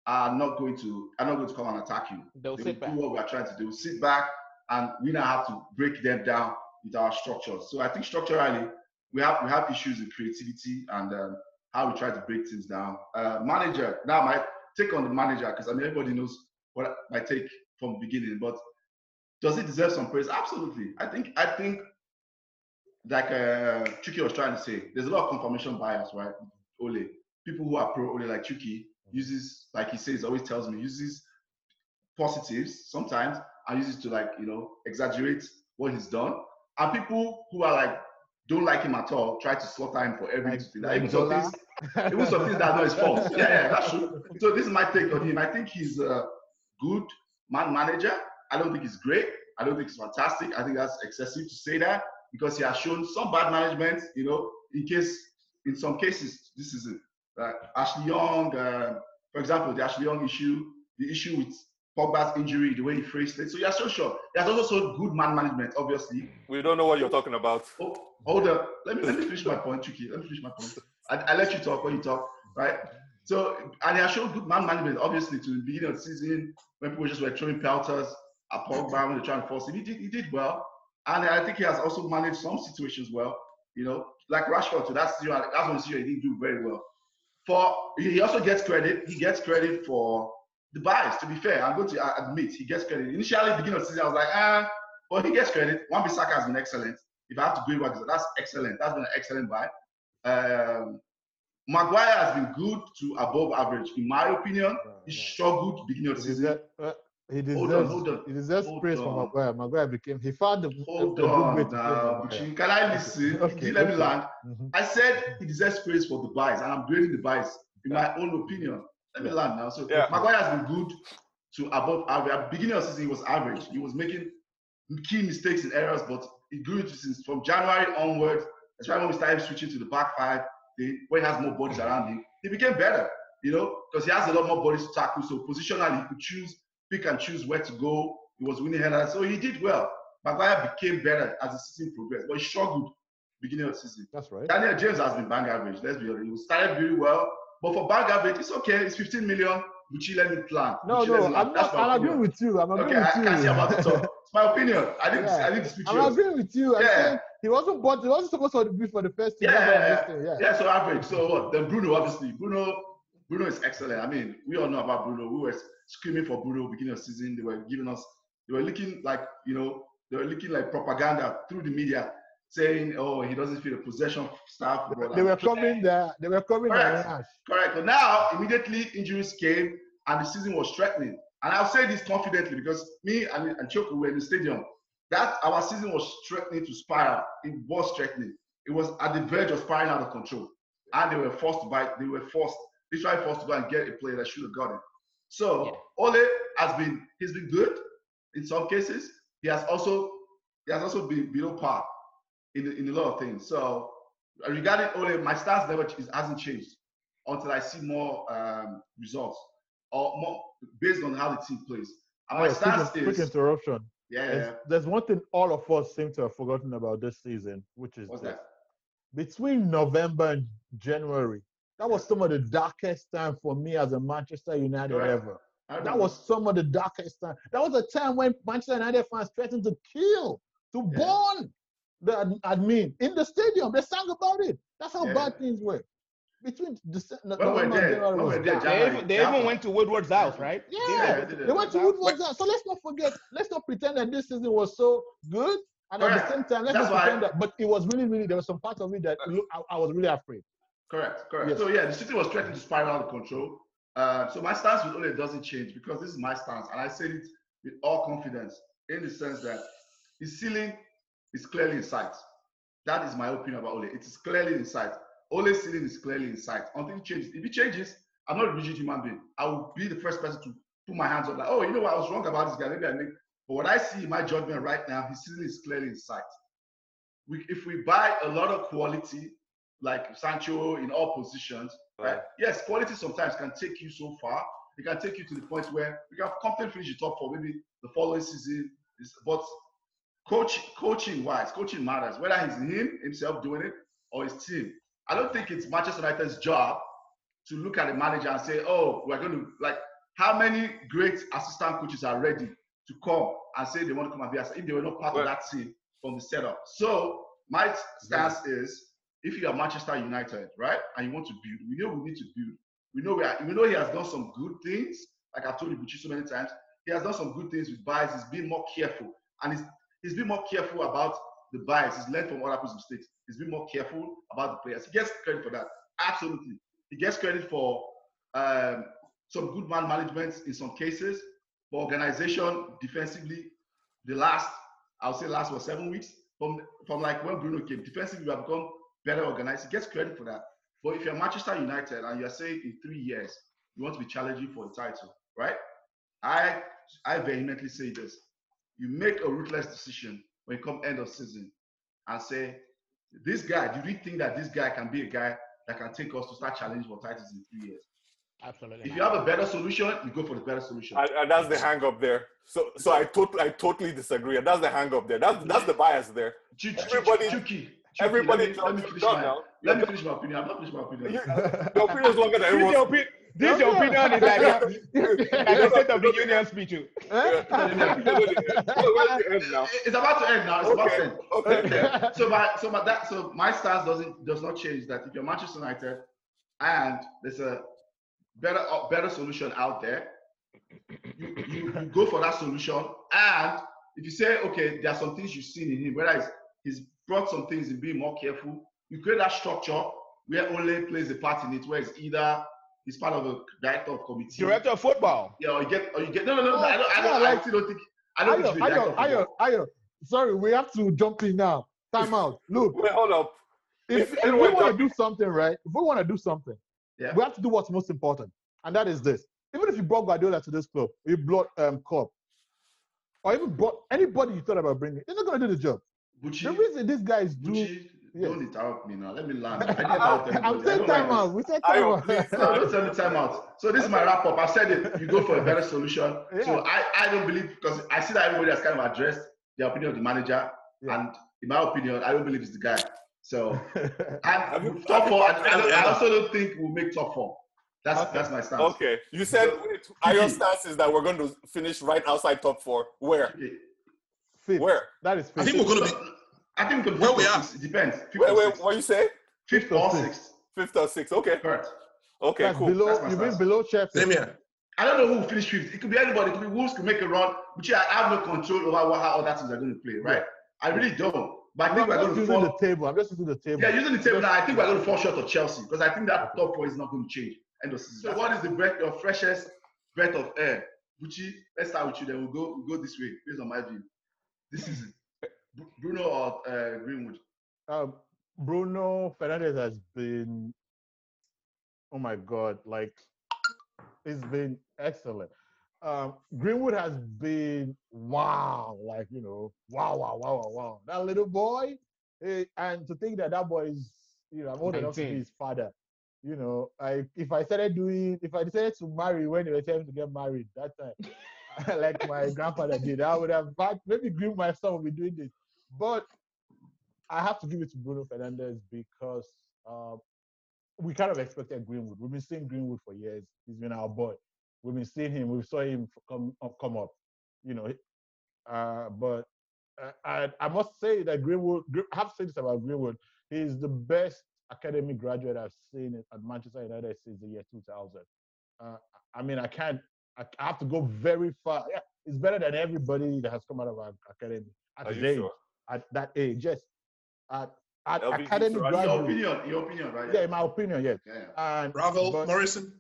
are not going to are not going to come and attack you. They'll They sit will back. do what we are trying to do. Sit back, and we now have to break them down with our structures. So I think structurally, we have we have issues in creativity and um, how we try to break things down. Uh, manager now my take on the manager because I mean everybody knows what my take from the beginning, but does it deserve some praise? Absolutely. I think I think like uh, Chuky was trying to say, there's a lot of confirmation bias, right? Ole, people who are pro Ole like Chuky uses, like he says, always tells me, uses positives sometimes and uses to like you know exaggerate what he's done. And people who are like don't like him at all try to slaughter him for every Like- thing. like even some things, even some things that are not his fault. Yeah, yeah, that's true. So this is my take on him. I think he's a good man manager. I don't think he's great. I don't think he's fantastic. I think that's excessive to say that because he has shown some bad management. You know, in case, in some cases, this is it. Ashley Young, uh, for example, the Ashley Young issue, the issue with Pogba's injury, the way he phrased it. So yeah, so sure. He has also good man management, obviously. We don't know what you're talking about. Oh, hold up. Let me let me finish my point, Chuky. Let me finish my point. I, I let you talk when you talk, right? So and he has shown good man management, obviously, to the beginning of the season when people just were throwing pelters at Pogba when they're trying to force him. He did he did well. And I think he has also managed some situations well. You know, like Rashford, so that's that's one situation he didn't do very well. For he also gets credit. He gets credit for the buys. To be fair, I'm going to uh, admit he gets credit. Initially, beginning of the season, I was like, ah, but he gets credit. Wan Bissaka has been excellent. If I have to go back, that's excellent. That's been an excellent buy. Um, Maguire has been good to above average, in my opinion. He struggled beginning of the season. uh, he Hold deserves, on, hold on. he deserves Hold praise on. from Maguire. Maguire became, he found the, Hold a good way on to now, Can I listen? Okay, you let me okay. land? Mhm. I said he deserves praise for the buys, and I'm grading the buys in my own opinion. Let me learn now. So Yeah. Maguire has been good to above average. At the beginning of the season, he was average. He was making key mistakes and errors, but he grew since from January onwards. That's why when we started switching to the back five, the, where he has more bodies around him, he became better. You know, because he has a lot more bodies to tackle. So positionally, he could choose, pick and choose where to go. He was winning headers, so he did well. Maguire became better as the season progressed, but he struggled beginning of the season. That's right. Daniel James has been bang average. Let's be honest. He started very well, but for bang average, it's okay. It's 15 million. Buchi let me plan. No, Buchi no, I'm. That's not. I'm agreeing with you. I'm agreeing Okay, I with you. can't say about it. So It's my opinion. I didn't. Yeah. I didn't speak I'm yours. agreeing with you. Yeah. he wasn't bought. He wasn't supposed to be for the first team. Yeah, That's what I'm yeah, yeah. Yeah, so average. So what? Then Bruno, obviously. Bruno, Bruno is excellent. I mean, we all know about Bruno. We were screaming for Bruno beginning of season. They were giving us, they were looking like, you know, they were looking like propaganda through the media, saying, "Oh, he doesn't feel the possession staff." They uh, were covering their. They were covering their Correct. Correct. But now, immediately injuries came and the season was threatening. And I'll say this confidently because me and, and Choko were in the stadium. That our season was threatening to spiral. It was threatening. It was at the verge of spiraling out of control. And they were forced to buy, they were forced, literally forced to go and get a player that should have got it. So Ole has been, he's been good in some cases. He has also, he has also been below par in, in a lot of things. So regarding Ole, my stance never ch- hasn't changed until I see more um, results or more based on how the team plays. And my Oh, quick, stance quick is, interruption. yeah, There's, yeah, there's one thing all of us seem to have forgotten about this season, which is what's this. that? between November and January. That was some of the darkest time for me as a Manchester United Correct. ever. That was some of the darkest time. That was a time when Manchester United fans threatened to kill, to Yeah. burn the admin in the stadium. They sang about it. That's how Yeah. bad things were. Between Dece- we're November there, when was we're there. They even, they even went to Woodward's house, right? Yeah, Yeah, they did they went to Woodward's Woodward's house. So let's not forget, let's not pretend that this season was so good. And at Correct. the same time, let's That's not why- pretend that, but it was really, really, there was some part of me that I, I was really afraid. Correct, correct. Yes. So yeah, the city was threatening to spiral out of control. Uh, so my stance with Ole doesn't change because this is my stance, and I said it with all confidence in the sense that his ceiling is clearly in sight. That is my opinion about Ole. It is clearly in sight. Ole's ceiling is clearly in sight. Until it changes, if it changes, I'm not a rigid human being. I will be the first person to put my hands up, like, oh, you know what, I was wrong about this guy. Maybe I make. But what I see in my judgment right now, his ceiling is clearly in sight. We, if we buy a lot of quality, like Sancho in all positions, right? Yes, quality sometimes can take you so far. It can take you to the point where you can comfortably finish the top four, maybe the following season. Is, but coach, coaching wise, coaching matters. Whether he's him himself doing it or his team. I don't think it's Manchester United's job to look at the manager and say, "Oh, we're going to like." How many great assistant coaches are ready to come and say they want to come and be as if they were not part Well- of that team from the setup? So my stance mhm. is if you are Manchester United, right, and you want to build, we know we need to build. We know we are, we know he has done some good things. Like I've told you, so many times, he has done some good things with buys. He's been more careful, and he's he's been more careful about the buys. He's learned from other people's mistakes. He's been more careful about the players. He gets credit for that. Absolutely, he gets credit for um, some good man management in some cases, for organization defensively. The last, I'll say, last was seven weeks from from like when Bruno came. Defensively, we have become better organized. He gets credit for that. But if you're Manchester United and you're saying in three years you want to be challenging for a title, right? I I vehemently say this: you make a ruthless decision when you come end of season and say, this guy, do you think that this guy can be a guy that can take us to start challenging for titles in three years? Absolutely. If you have a better solution, you go for the better solution. And, and that's the hang up there. So so I totally I totally disagree. And that's the hang up there. That's that's the bias there. Chu- chu- everybody- chu- Chuky, Chuky, Everybody let me, let me John, finish my, now. let me finish my opinion. I'm not finished my opinion. You- Your opinion is longer than This everyone's. your, this your opinion is like, like the State of the Union speech. Where's the end now? It's about to end now. It's about to end. Okay. Okay. so my so my that so my stance doesn't does not change that if you're Manchester United and there's a better uh, better solution out there, you, you, you go for that solution. And if you say, okay, there are some things you've seen in him, whether it's, he's brought some things in being more careful, you create that structure where only plays a part in it, where it's either he's part of a director of committee. Director of football. Yeah, or you get or you get no no no, Oh, I don't I don't yeah, I like- still don't think I don't Ayo, think he's Ayo, Ayo. Ayo. Sorry, we have to jump in now. Time out. Look, Wait, hold up. if, If if we want to do something, right? If we want to do something, Yeah. we have to do what's most important, and that is this. Even if you brought Guardiola to this club, you brought um Klopp, or even brought anybody you thought about bringing, they're not gonna do the job. Buchi, The reason these guys do, Buchi, yes. don't interrupt me now. Let me land. I didn't interrupt I'm saying time like out. this. We said Ayo, time out. please, No, don't tell me time out. So this is my wrap up. I said it. You go for a better solution. Yeah. So I, I don't believe because I see that everybody has kind of addressed the opinion of the manager, Yeah. and in my opinion, I don't believe it's the guy. So Have you- and top four, I, talked I, don't- I also don't think we'll make top four. That's Okay. that's my stance. Okay, you said your stance is that we're going to finish right outside top four. Where? Fifth. Where? That is I think we're gonna be. I think we could Where fifth we or are? It depends. Fifth Wait, wait, what you say? Fifth or sixth. Fifth or sixth? Okay, Correct. okay, That's cool. below. That's You mean stance. below Sheffield? Same here. I don't know who will finish fifth. It could be anybody. It could be Wolves could make a run, which I have no control over what, how other teams are going to play, right? I really don't. But I think we're going to using fall. the table. I'm just using the table. Yeah, using the table now, I think we're going to fall short of Chelsea because I think that top four is not going to change. End of season. So, what is the breath, your freshest breath of air? Buchi, let's start with you. Then we'll go we'll go this way based on my view. This season, Bru- Bruno or uh, Greenwood. um, Bruno Fernandes has been, oh my God, like it's been excellent. Um, Greenwood has been wow, like you know, wow, wow, wow, wow, wow. That little boy, eh, and to think that that boy is, you know, I'm old enough to be his father. You know, I if I started doing, if I decided to marry when they were telling to get married that time, like my grandfather did, I would have back, maybe Green my son would be doing this. But I have to give it to Bruno Fernandes because uh, we kind of expected Greenwood. We've been seeing Greenwood for years. He's been our boy. We've been seeing him. We saw him come up, come up. You know, uh, but uh, I, I must say that Greenwood. I have to say this about Greenwood. He's the best academy graduate I've seen at Manchester United since the year 2000. Uh, I mean, I can't. I I have to go very far. Yeah, it's better than everybody that has come out of our academy at Are you age sure? At that age, yes. At, at LV, academy Mr. Your graduate, opinion, your opinion, right? yeah, in my opinion, yes. Yeah, yeah. And Ravel but- Morrison.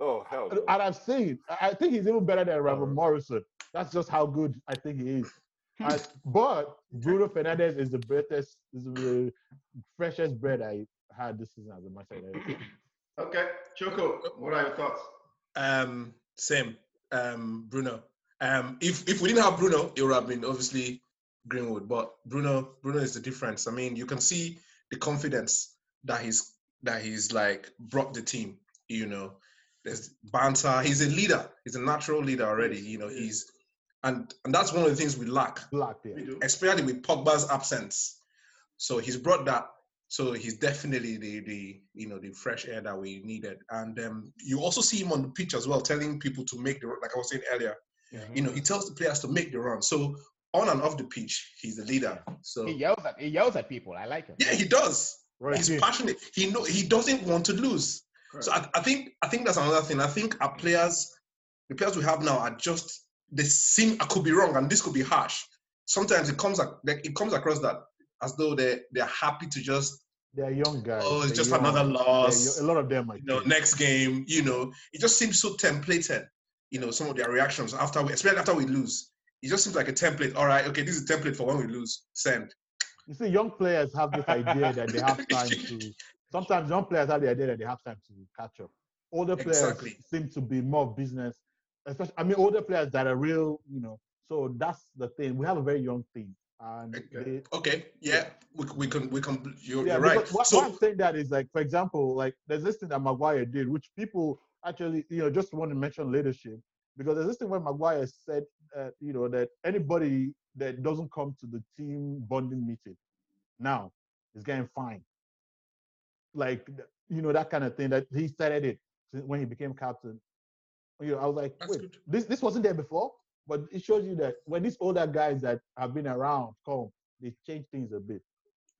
Oh hell. no. and I've seen, I I think he's even better than Ravel Oh. Morrison. That's just how good I think he is. And- but Bruno Fernandes is the greatest, is the freshest bread I had this season as a Manchester United. Okay, Choko, what are your thoughts? Um, same. Um, Bruno. Um, if if we didn't have Bruno, it would have been obviously Greenwood. But Bruno, Bruno is the difference. I mean, you can see the confidence that he's that he's like brought the team. You know, there's banter. He's a leader. He's a natural leader already. You know, he's and and that's one of the things we lack, Black, yeah. We especially with Pogba's absence. So he's brought that. So he's definitely the the you know the fresh air that we needed. And um, you also see him on the pitch as well, telling people to make the like I was saying earlier. You know, he tells the players to make the run. So on and off the pitch, he's the leader. So He yells at he yells at people. I like him. yeah, he does. Right He's passionate. He know he doesn't want to lose. So I, I think I think that's another thing. I think our players, the players we have now, are just they seem. I could be wrong, and this could be harsh. Sometimes it comes like, it comes across that as though they they're happy to just They're young guys. oh it's They're just young. another They're loss. young. A lot of them, I You know, next game. You know, it just seems so templated. You know, some of their reactions after we, especially after we lose, it just seems like a template. All right, okay, this is a template for when we lose. Send. You see, young players have this idea that they have time to. Sometimes young players have the idea that they have time to catch up. Older players Exactly. seem to be more business, especially. I mean, older players that are real, you know. So that's the thing. We have a very young team, and Okay. they, Okay, yeah, we, we can we can. You're, yeah, you're right. What, So why I'm saying that is like, for example, like there's this thing that Maguire did, which people actually, you know, just want to mention leadership because there's this thing where Maguire said, uh, you know, that anybody that doesn't come to the team bonding meeting now is getting fined. Like, you know, that kind of thing. That he started it when he became captain. You know, I was like, That's wait, good. this this wasn't there before, but it shows you that when these older guys that have been around come, they change things a bit.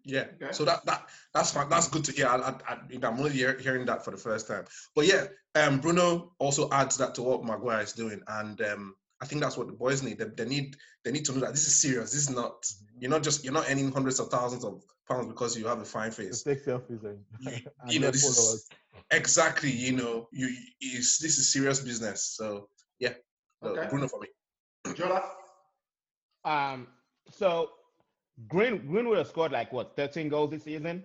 Yeah. Okay. So that that that's fine. That's good to hear. I, I, I, I'm only hear, hearing that for the first time. But yeah, um, Bruno also adds that to what Maguire is doing, and um, I think that's what the boys need. They, they need they need to know that this is serious. This is not you're not just you're not earning hundreds of thousands of pounds because you have a fine to face. take selfies and, You, and you know this followers. is exactly you know you is this is serious business. So yeah, so Okay. Bruno for me. Jola? Um. So Green Greenwood has scored like what 13 goals this season.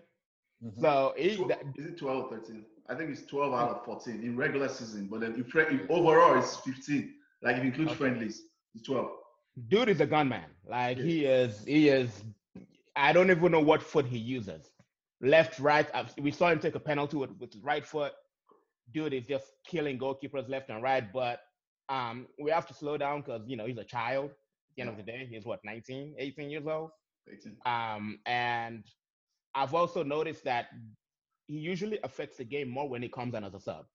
Mhm. So he, Tw- that, Is it 12 or 13? I think it's 12 out of 14 in regular season, but then in, fri- in overall it's 15. Like if you include Okay. friendlies, it's 12. Dude is a gunman. Like he is, he is. I don't even know what foot he uses. Left, right. I've- We saw him take a penalty with, with his right foot. Dude is just killing goalkeepers left and right. But um, we have to slow down because you know he's a child. At the end of the day, he's what 19, 18 years old. 18. Um, and I've also noticed that he usually affects the game more when he comes on as a sub.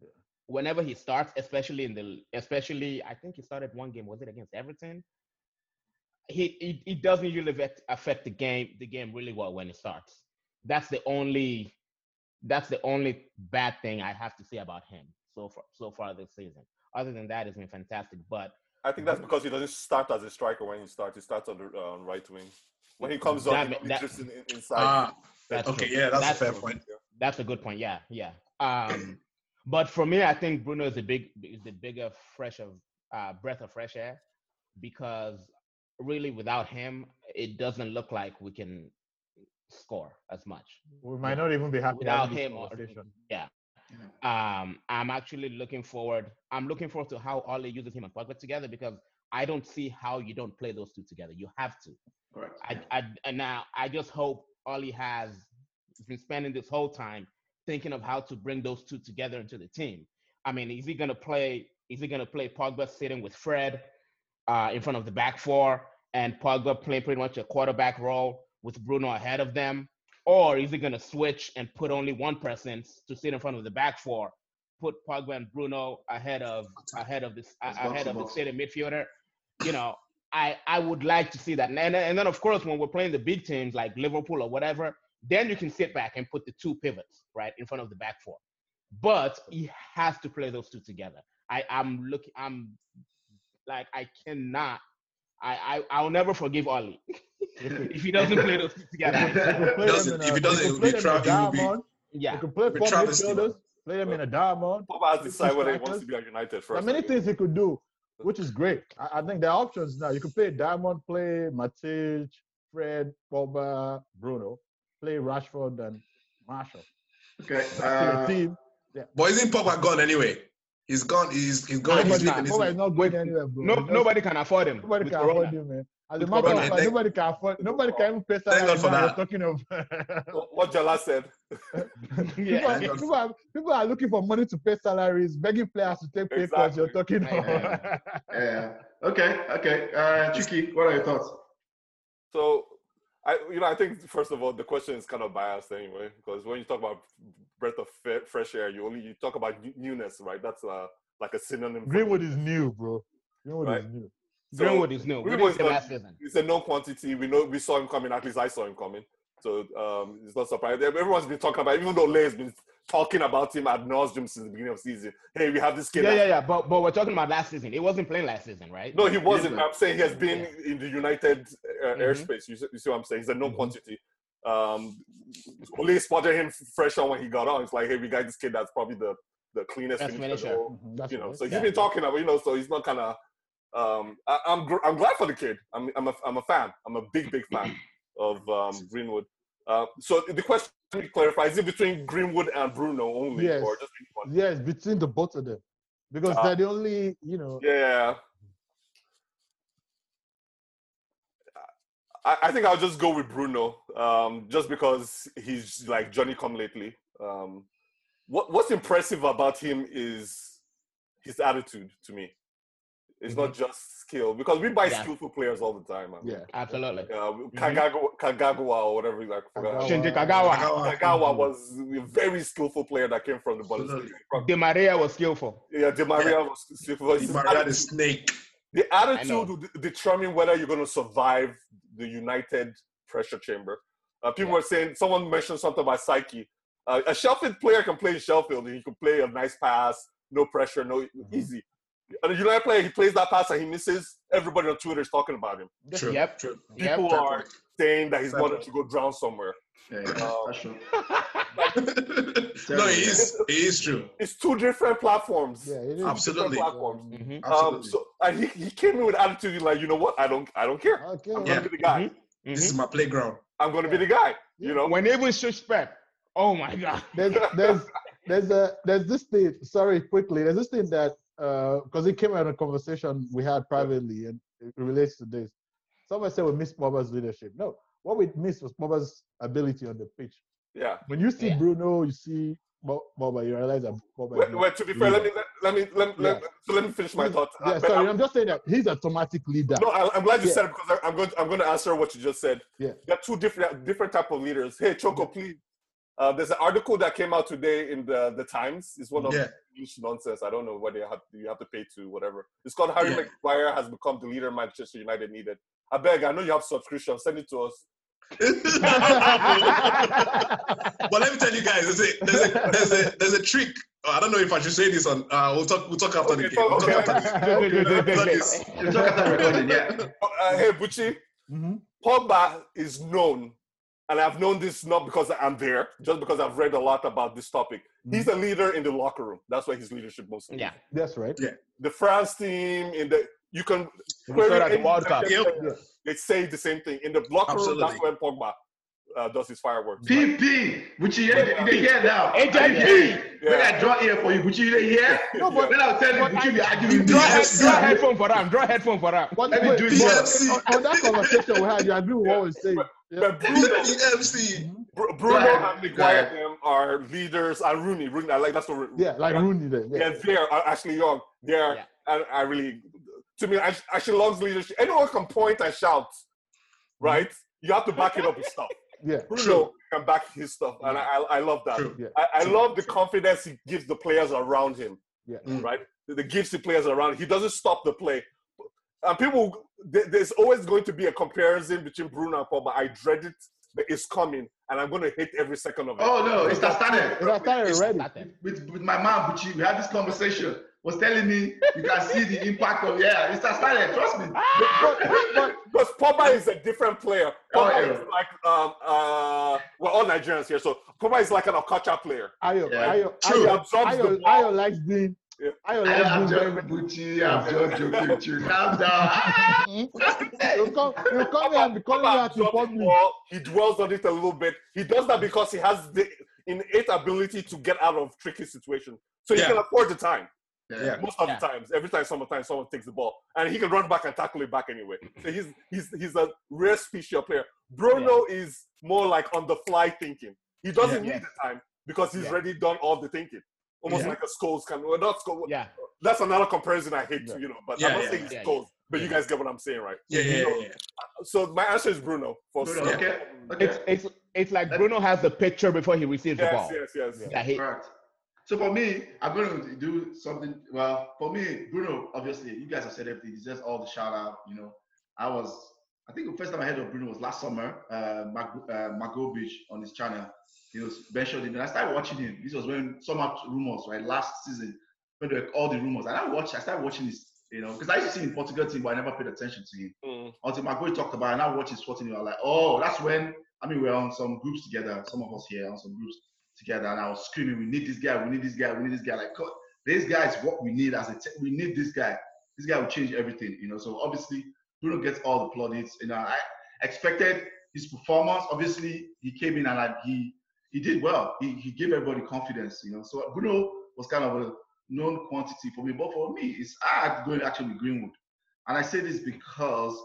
Yeah. Whenever he starts, especially in the, especially I think he started one game. Was it against Everton? He he, he doesn't usually affect, affect the game the game really well when he starts. That's the only that's the only bad thing I have to say about him so far so far this season. Other than that, it's been fantastic. But I think that's because he doesn't start as a striker when he starts. He starts on the uh, right wing. When he comes on, That- he's that- just in, in- inside. Ah, that's okay, true. yeah, that's, That's a fair true. point. That's a good point. Yeah, yeah. Um, but for me, I think Bruno is the big is the bigger fresh of uh, breath of fresh air because really without him, it doesn't look like we can score as much. We might not even be happy Without him, or, yeah. Um, I'm actually looking forward. I'm looking forward to how Ole uses him and Pogba together because I don't see how you don't play those two together. You have to. Correct. I, I and now I just hope Ole has been spending this whole time thinking of how to bring those two together into the team. I mean, is he gonna play? Is he gonna play Pogba sitting with Fred uh, in front of the back four and Pogba playing pretty much a quarterback role with Bruno ahead of them, or is he gonna switch and put only one person to sit in front of the back four, put Pogba and Bruno ahead of ahead of this ahead to of the sitting midfielder? You know, I I would like to see that. And and then of course when we're playing the big teams like Liverpool or whatever, then you can sit back and put the two pivots right in front of the back four. But he has to play those two together. I I'm looking I'm like I cannot. I I I'll never forgive Ole if he doesn't play those two together. could play Doesn't- if he doesn't, we it could would play be them in a it would be- Yeah, We could play With four travesty, man. midfielders, play them in a diamond. Pogba has to decide whether he wants to be at United first. There are first. many things he could do, which is great. I, I think there are options now. You could play Diamond, play Matic, Fred, Pogba, Bruno, play Rashford and Martial. Okay. That's still Uh, a team. But isn't Pogba gone anyway? He's gone. He's he's gone. He's Nobody's leaving. not. isn't Pogba he? is not going anywhere, bro. no just- nobody can afford him. Nobody can Corona. afford him, man. As a matter of fact, nobody can afford. Nobody can even pay Thank God salary for that. talking of. What Jola said. people, Yeah. are, people, are, people are looking for money to pay salaries, begging players to take pay cuts. You're talking Yeah. of. yeah. Okay. Okay. Uh, Chuky, what are your thoughts? So, I you know I think first of all the question is kind of biased anyway because when you talk about breath of fe- fresh air, you only you talk about newness, right? That's uh, like a synonym. Greenwood is new, bro. Greenwood Right. is new. So, Greenwood is new. Greenwood didn't is last season. It's a known quantity. We know we saw him coming. At least I saw him coming. So um, it's not surprising. Everyone's been talking about, it, even though Ole has been talking about him ad nauseum since the beginning of season. Hey, we have this kid. Yeah, that's- yeah, yeah. But but we're talking about last season. He wasn't playing last season, right? No, he wasn't. play. I'm saying he has been in the United uh, Mhm. airspace. You see, you see what I'm saying? He's a known Mhm. quantity. Um, Ole spotted him fresh on when he got on. It's like, hey, we got this kid that's probably the, the cleanest Best finisher. in the finisher. whole- Mhm, That's You know, so he's Yeah. been talking about, you know, so he's not kind of. Um, I, I'm gr- I'm glad for the kid. I'm I'm a I'm a fan. I'm a big big fan of um, Greenwood. Uh, so the question to clarify: Is it between Greenwood and Bruno only, Yes. or just? Yes, between the both of them, because Ah. they're the only, you know. Yeah. I, I think I'll just go with Bruno, um, just because he's like Johnny come lately. Um, what what's impressive about him is his attitude to me. It's not just skill because we buy Yeah. skillful players all the time. Man. Yeah. Absolutely. Uh, Kagawa, Kagawa or whatever you like. Kagawa. Shinji Kagawa. Kagawa. Kagawa was a very skillful player that came from the Bundesliga. Di Maria was skillful. Yeah, Di Maria was skillful. Di His Maria the snake. the attitude will determine whether you're going to survive the United pressure chamber. Uh, people Yeah. were saying, someone mentioned something about Psyche. Uh, a Sheffield player can play in Sheffield and he can play a nice pass, no pressure, no Mm-hmm. easy. And a United player, he plays that pass and he misses. Everybody on Twitter is talking about him. True. Yep. True. People Fair are point. saying that he's Fair wanted to go drown somewhere. Yeah, Um, that's true. no, it is. It is true. It's two different platforms. Yeah, it is. Two Absolutely. Different platforms. Mhm. Um, Absolutely. so and he, he came in with attitude like, you know what? I don't I don't care. Okay. I'm Yeah. gonna be the guy. This Mhm. is my playground. I'm gonna be the guy. You know. When they even switch Pep, oh my god. There's there's there's a there's this thing. Sorry, quickly. There's this thing that because it came out in a conversation we had privately, and it relates to this. Someone said we missed Pogba's leadership. No, what we missed was Pogba's ability on the pitch. Yeah. When you see Yeah. Bruno, you see Bo- Pogba, you realize that Pogba. is Well, well, to be fair, let me let, let me let, let, Yeah. so let me finish my thought. Yeah, Uh, sorry, I'm- I'm just saying that he's a automatic leader. No, I, I'm glad you Yeah. said it because I, I'm going. To, I'm going to answer what you just said. Yeah. There are two different different type of leaders. Hey, Choko, please. Uh, there's an article that came out today in the the Times. It's one of Yeah. English nonsense. I don't know what they have. You have to pay to whatever. It's called Harry Yeah. Maguire has become the leader Manchester United needed. I beg. I know you have subscription. Send it to us. but let me tell you guys, there's a there's a there's a, there's a trick. I don't know if I should say this on. Uh, we'll talk. We'll talk after the game. We'll talk after this. This. Talk after recording, yeah. Uh, hey, Buchi. Mhm. Pogba is known, and I've known this not because I'm there, just because I've read a lot about this topic. He's a leader in the locker room. That's where his leadership mostly. Yeah. That's right. Yeah. The France team in the you can We saw at the World Cup. Yep. Yeah. They say the same thing in the locker room. That's Absolutely. when Pogba uh, does his fireworks. PP, which you hear, you dey hear now. Agent Are you P. When I draw ear for you, but you dey hear? No, but When I will tell you, but you be arguing. Draw, with head, me. draw headphone for them. Draw headphone for them. But Let me wait, do it but on, on that conversation we had, you agree with what we're saying. Yeah. But Bruno, PFC. Bru- Bruno Go ahead. and Go Maguire ahead. them are leaders, and Rooney, Rooney, I like that's what. Yeah, like Rooney there. Yeah. Yeah, they're uh, Ashley Young. They're Yeah. and I really to me Ash- Ashley Young's leadership. Anyone can point and shout, right? You have to back it up with stuff. Yeah. Bruno can back his stuff, and I, I I love that. True. Yeah. I, I True. love the confidence he gives the players around him. Yeah. Mm. Right? The, the gives the players around. He doesn't stop the play. And people, there- there's always going to be a comparison between Bruno and Pogba. I dread it, but it's coming, and I'm going to hate every second of it. Oh no, it's not It started. has started It's already. With, with my man, Buchi, we had this conversation. Was telling me you can see the impact of yeah. It's not started. Trust me. But, but, Because Pogba is a different player. Oh, yeah. is like um uh we're all Nigerians here, so Pogba is like an Okocha player. Ayo, Yeah. Ayo, True. Ayo, Absorbs the Ayo, ball. Ayo likes being. Yeah. Ayo I, I'm likes being just very. Buchi. I'm just joking with you. Calm down. You come, you come here and be calling me Pogba out in public. he dwells on it a little bit. He does that because he has the innate ability to get out of tricky situations. So he Yeah. can afford the time. Yeah. Most of Yeah. the times, every time sometimes someone takes the ball, and he can run back and tackle it back anyway. So he's he's he's a rare species of player. Bruno is more like on the fly thinking. He doesn't Yeah. need the time because he's Yeah. already done all the thinking. Almost Yeah. like a Scholes can. Well, not Scholes. Yeah. That's another comparison I hate, Yeah. to, you know. But Yeah, I'm not yeah, saying it's yeah, yeah. Scholes, but you guys get what I'm saying, right? Yeah, yeah, yeah. yeah. So my answer is Bruno. For Bruno, okay. Okay. It's it's it's like Bruno has the picture before he receives the ball. yes, yes. That he, Correct. So for me, I'm going to do something. Well, for me, Bruno, obviously, you guys have said everything. He deserves all the shout out. You know, I was, I think the first time I heard of Bruno was last summer. Uh, Mag, uh, Magovich on his channel, he was mentioned him, and I started watching him. This was when so much rumors, right? Last season, when there were all the rumors, and I watched. I started watching his, you know, because I used to see him in Portugal team, but I never paid attention to him Mm. until Magoy talked about it, and I watched his sporting. I was like, oh, that's when I mean we are on some groups together, some of us here on some groups together, and I was screaming, we need this guy, we need this guy, we need this guy. Like, this guy is what we need as a te- we need this guy. This guy will change everything, you know. So obviously, Bruno gets all the plaudits. You know, I expected his performance. Obviously, he came in and like he he did well. He he gave everybody confidence, you know. So Bruno was kind of a known quantity for me, but for me, it's hard going actually with Greenwood. And I say this because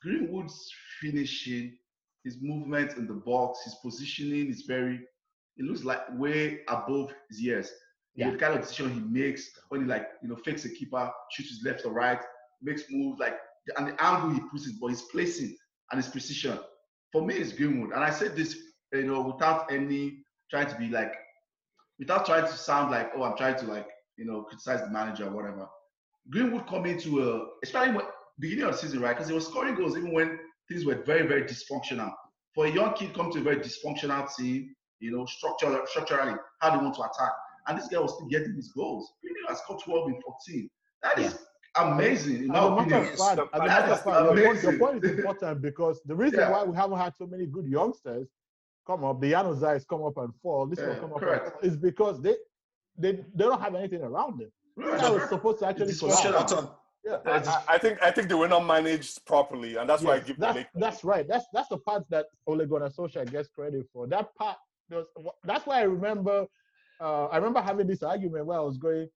Greenwood's finishing, his movement in the box, his positioning is very, it looks like way above his years. Yeah. the kind of decision he makes when he like, you know, fakes a keeper, shoots his left or right, makes moves like, and the angle he puts it, but his placing and his precision. For me, it's Greenwood. And I said this, you know, without any trying to be like, without trying to sound like, oh, I'm trying to like, you know, criticize the manager or whatever. Greenwood coming to a, especially when, beginning of the season, right? Because he was scoring goals even when things were very, very dysfunctional. For a young kid come to a very dysfunctional team, you know, structurally, structurally, how they want to attack. And this guy was still getting his goals. Greenwood has scored 12 in 14. That is amazing, in As my a matter opinion. of fact, as a matter of fact, your point, your point is important because the reason Yeah. why we haven't had so many good youngsters come up, the Januzajs come up and fall, this Yeah, one come up correct. and is because they they they don't have anything around them. This guy was supposed to actually It's collapse. dysfunctional. Spot on. Yeah. I, I- I think I think they were not managed properly, and that's why I give that's, them. that's right. That's that's the part that Ole Gunnar Solskjaer gets credit for. That part, was, that's why I remember uh, I remember having this argument where I was going,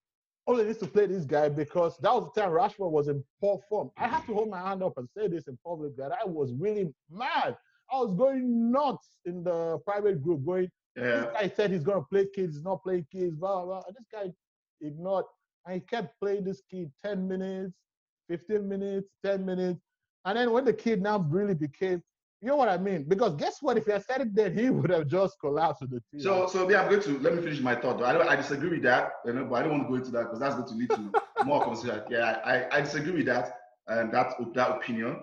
only needs to play this guy because that was the time Rashford was in poor form. I have to hold my hand up and say this in public that I was really mad. I was going nuts in the private group, going, Yeah. this guy said he's gonna play kids, he's not playing kids, blah blah. And this guy ignored and he kept playing this kid 10 minutes, 15 minutes, 10 minutes. And then when the kid now really became, you know what I mean? Because guess what? If he had said it then, he would have just collapsed with the team. So, so yeah, I'm going to let me finish my thought. Though. I don't, I disagree with that, you know, but I don't want to go into that because that's going to lead to more conversation. Yeah, I, I disagree with that and that that opinion.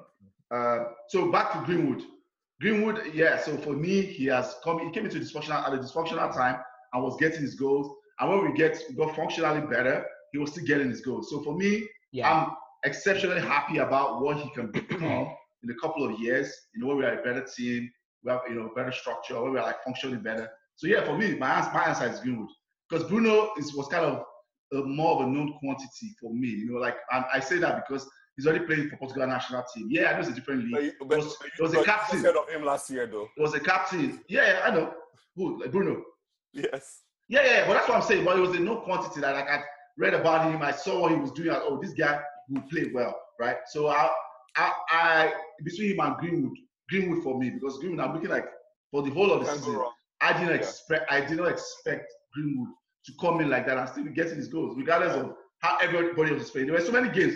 Uh, so back to Greenwood. Greenwood, yeah. So for me, he has come. He came into dysfunctional at a dysfunctional time and was getting his goals. And when we get we got functionally better, he was still getting his goals. So for me, Yeah. I'm exceptionally happy about what he can become in a couple of years. You know, when we are a better team, we have you know better structure, when we are like functionally better. So yeah, for me, my ans- my answer is Greenwood because Bruno is was kind of a, more of a known quantity for me. You know, like and I say that because he's already playing for Portugal national team. Yeah, I know it's a different league. you- but, was- but was a you captain. said of him last year, though. He was a captain. Yeah, yeah, I know. Who? Like Bruno. Yes. Yeah, yeah, but that's what I'm saying. But it was a no quantity that like I read about him. I saw what he was doing. I, oh, this guy will play well, right? So I, I, I between him and Greenwood, Greenwood for me because Greenwood. I'm looking like for the whole of the season. I didn't Yeah. expect. I did not expect Greenwood to come in like that and still be getting his goals, regardless of how everybody was playing. There were so many games.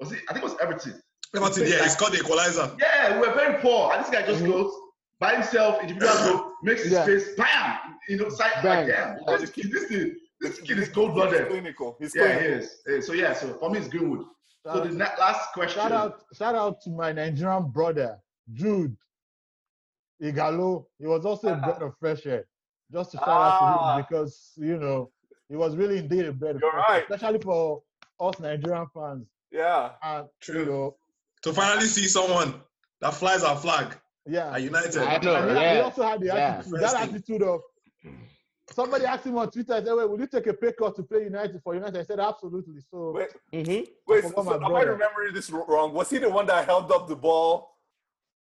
Was it? I think it was Everton. Everton, yeah, he scored the equalizer. Yeah, we were very poor. And this guy just Mhm. goes by himself, individual goal, makes his Yeah. face, bam! You know, side Bang. like, damn, Yeah. this kid, this kid, this kid is He's cold blooded. clinical. He's Yeah, he is. So yeah, so for me it's Greenwood. So Uh, the ne- last question. shout out, shout out to my Nigerian brother, Jude Ighalo. He was also a breath of fresh air. Just to shout out to Ah. him because you know he was really indeed a breath of You're fresh air, right. especially for us Nigerian fans. Yeah. And you True. know, To finally see someone that flies our flag yeah. at United. I know, And he, he also had the Yeah. attitude, that attitude of somebody asked him on Twitter, I said, Wait, will you take a pay cut to play United for United? I said, Absolutely. So Wait, Mm-hmm. wait. forgot So, my am I remembering this wrong? Was he the one that held up the ball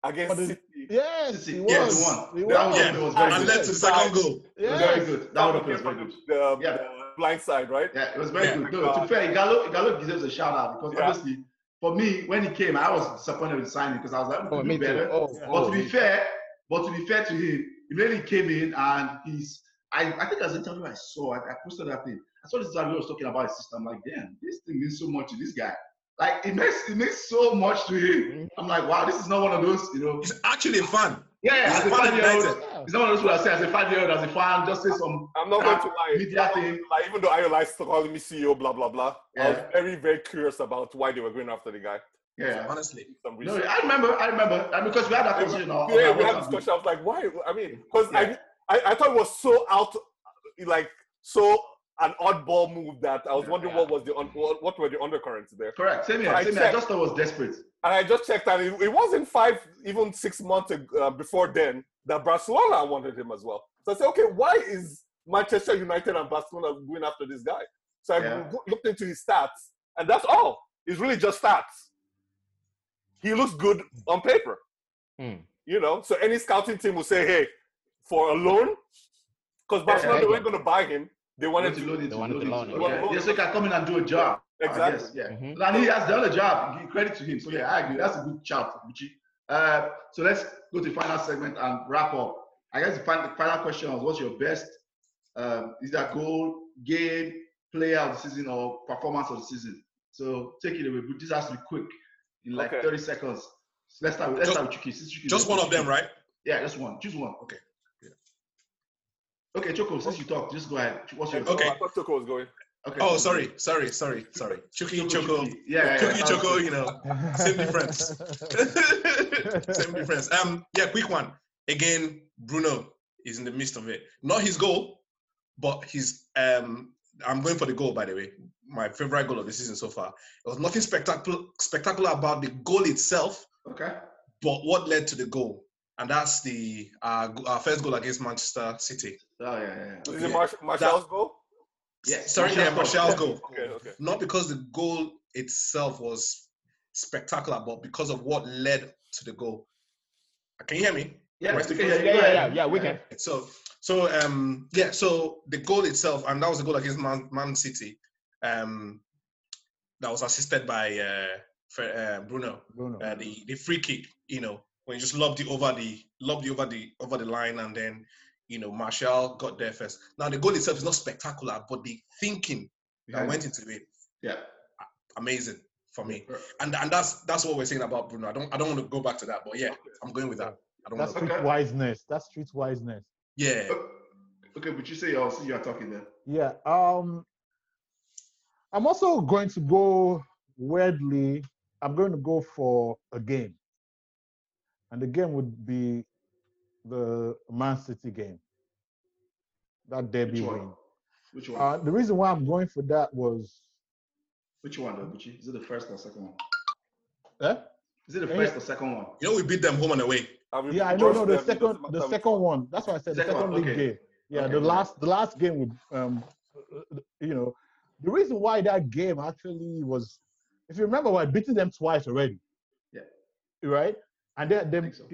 against the- City? yes, he was. Yes. Yes. the one. He That was. one Yeah, was very and good. led to the second goal. It was Yes. very good. That That one one was very good. the, the, Yeah. the blind side, right? Yeah, it was very Yeah. good. No, to be fair, Ighalo, Ighalo deserves a shout out because Yeah. obviously for me, when he came, I was disappointed with signing because I was like, we Oh, could me do too. better. Oh, Yeah. But oh, to be me- fair, but to be fair to him, he really came in and he's. I, I think as an interview I saw, I, I posted that thing. I saw this interview was talking about his system. I'm like, damn, this thing means so much to this guy. Like it makes it makes so much to him. I'm like, wow, this is not one of those, you know. It's actually a fan. Yeah, yeah, as a a fan of five year old, it's not one of those who I say as a five year old, as a fan, just say some. I'm not going to lie. Media thing. Like, even though I realized calling me CEO, blah blah blah. I was very very curious about why they were going after the guy. Yeah. Honestly. Some No. I remember, I remember, because we had that conversation. on- on yeah, we had WhatsApp this group. discussion. I was like, why? I mean, because Yeah. I, I I thought it was so out, like so an oddball move that I was Yeah. wondering what was the un, what, what were the undercurrents there. Correct. Same here. I Same here. I just thought it was desperate. And I just checked, and it, it wasn't five, even six months ag- uh, before then that Barcelona wanted him as well. So I said, okay, why is Manchester United and Barcelona going after this guy? So I Yeah. looked into his stats, and that's all. It's really just stats. He looks good on paper. Hmm. You know, so any scouting team will say, hey, for a loan, because Barcelona yeah. they weren't going to buy him. They wanted to to. load it, They wanted to loan it. him, Yeah. yeah. Yeah, so he can come in and do a job. I Exactly. guess, yeah. Mhm. And he has done a job. Give credit to him. So yeah, I agree. That's a good shout, Buchi. Uh, so let's go to the final segment and wrap up. I guess the final, the final question was, what's your best? Um, is that goal, game, player of the season, or performance of the season? So take it away. But this has to be quick, in like Okay. 30 seconds. So let's start with let's Just- start with Chuky. Since Just the one of them, right? Yeah, just one. Choose one. Okay. Okay, Choko. Since you talk, just go ahead. What's your Okay. I thought Choko was going. Okay. Oh, sorry, sorry, sorry, sorry. Chuky Choko. Yeah, yeah, yeah. Cookie sounds Choko, you know. Same difference. Same difference. Um, yeah, quick one. Again, Bruno is in the midst of it. Not his goal, but his um I'm going for the goal, by the way. My favorite goal of the season so far. There was nothing spectacular spectacular about the goal itself, Okay. but what led to the goal. And that's the uh, our first goal against Manchester City. Oh yeah, yeah. yeah. Is it Yeah. Mar- Martial's goal? Yeah, Sorry, yeah, Martial's Martial's goal. goal. Okay, okay. Not because the goal itself was spectacular, but because of what led to the goal. Can you hear me? Yeah, Rest we in can peace. hear you. Yeah, yeah, yeah, yeah, we can. So, So um, yeah, so the goal itself, and that was the goal against Man, Man City. Um, that was assisted by uh, Fe- uh, Bruno. Bruno. Uh, the the free kick, you know, when he just lobbed it over the lobbed it over the over the line, and then you know Martial got there first. Now the goal itself is not spectacular, but the thinking that went into it, Yeah. amazing for me. Yeah. And and that's that's what we're saying about Bruno. I don't I don't want to go back to that, but yeah, I'm going with that. I don't That's street to. Okay. wiseness. That's street wiseness. Yeah. Okay, but you say you're also you are talking there. Yeah. Um I'm also going to go weirdly, I'm going to go for a game. And the game would be the Man City game. That derby Which one? win. Which one? Uh, the reason why I'm going for that was Which one, though, Buchi? Is it the first or second one? eh? Is it the first or second one? You know we beat them home and away. Yeah, I know. No, the second, the second one. That's why I said the Second second one, league okay. game. Yeah, Okay, the last, the last game would, um, you know, the reason why that game actually was, if you remember, we're beating them twice already. Yeah. Right, and then them, so.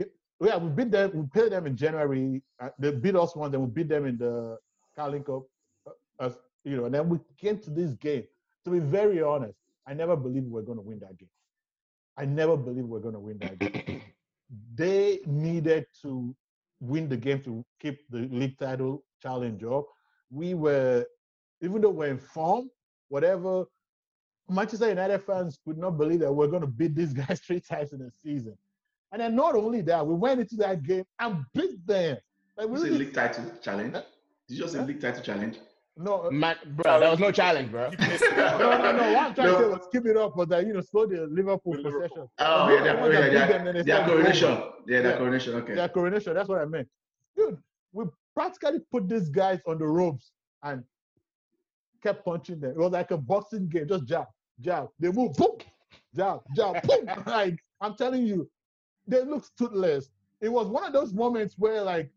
yeah, we beat them. We played them in January. Uh, they beat us once, then we beat them in the Carling Cup. Uh, as, you know, and then we came to this game. To be very honest, I never believed we were going to win that game. I never believed we were going to win that game. they needed to win the game to keep the league title challenge up. We were, even though we're in form, whatever, Manchester United fans could not believe that we're going to beat these guys three times in a season. And then not only that, we went into that game and beat them. Like we You say really, league title challenge? Did you just say Huh? league title challenge? no, Man, bro, there was no challenge, bro. no, no, no. What I'm trying to say was keep it up, but that you know, slow the Liverpool Liverpool. possession. Oh, They're yeah, the their, ones yeah, that beat their, them, then they their started coronation. going. Yeah, their Yeah. coronation. Okay. their coronation. That's what I meant. Dude, we practically put these guys on the ropes and kept punching them. It was like a boxing game, just jab, jab. They move, boom, jab, jab, boom. like I'm telling you, they look toothless. It was one of those moments where, like,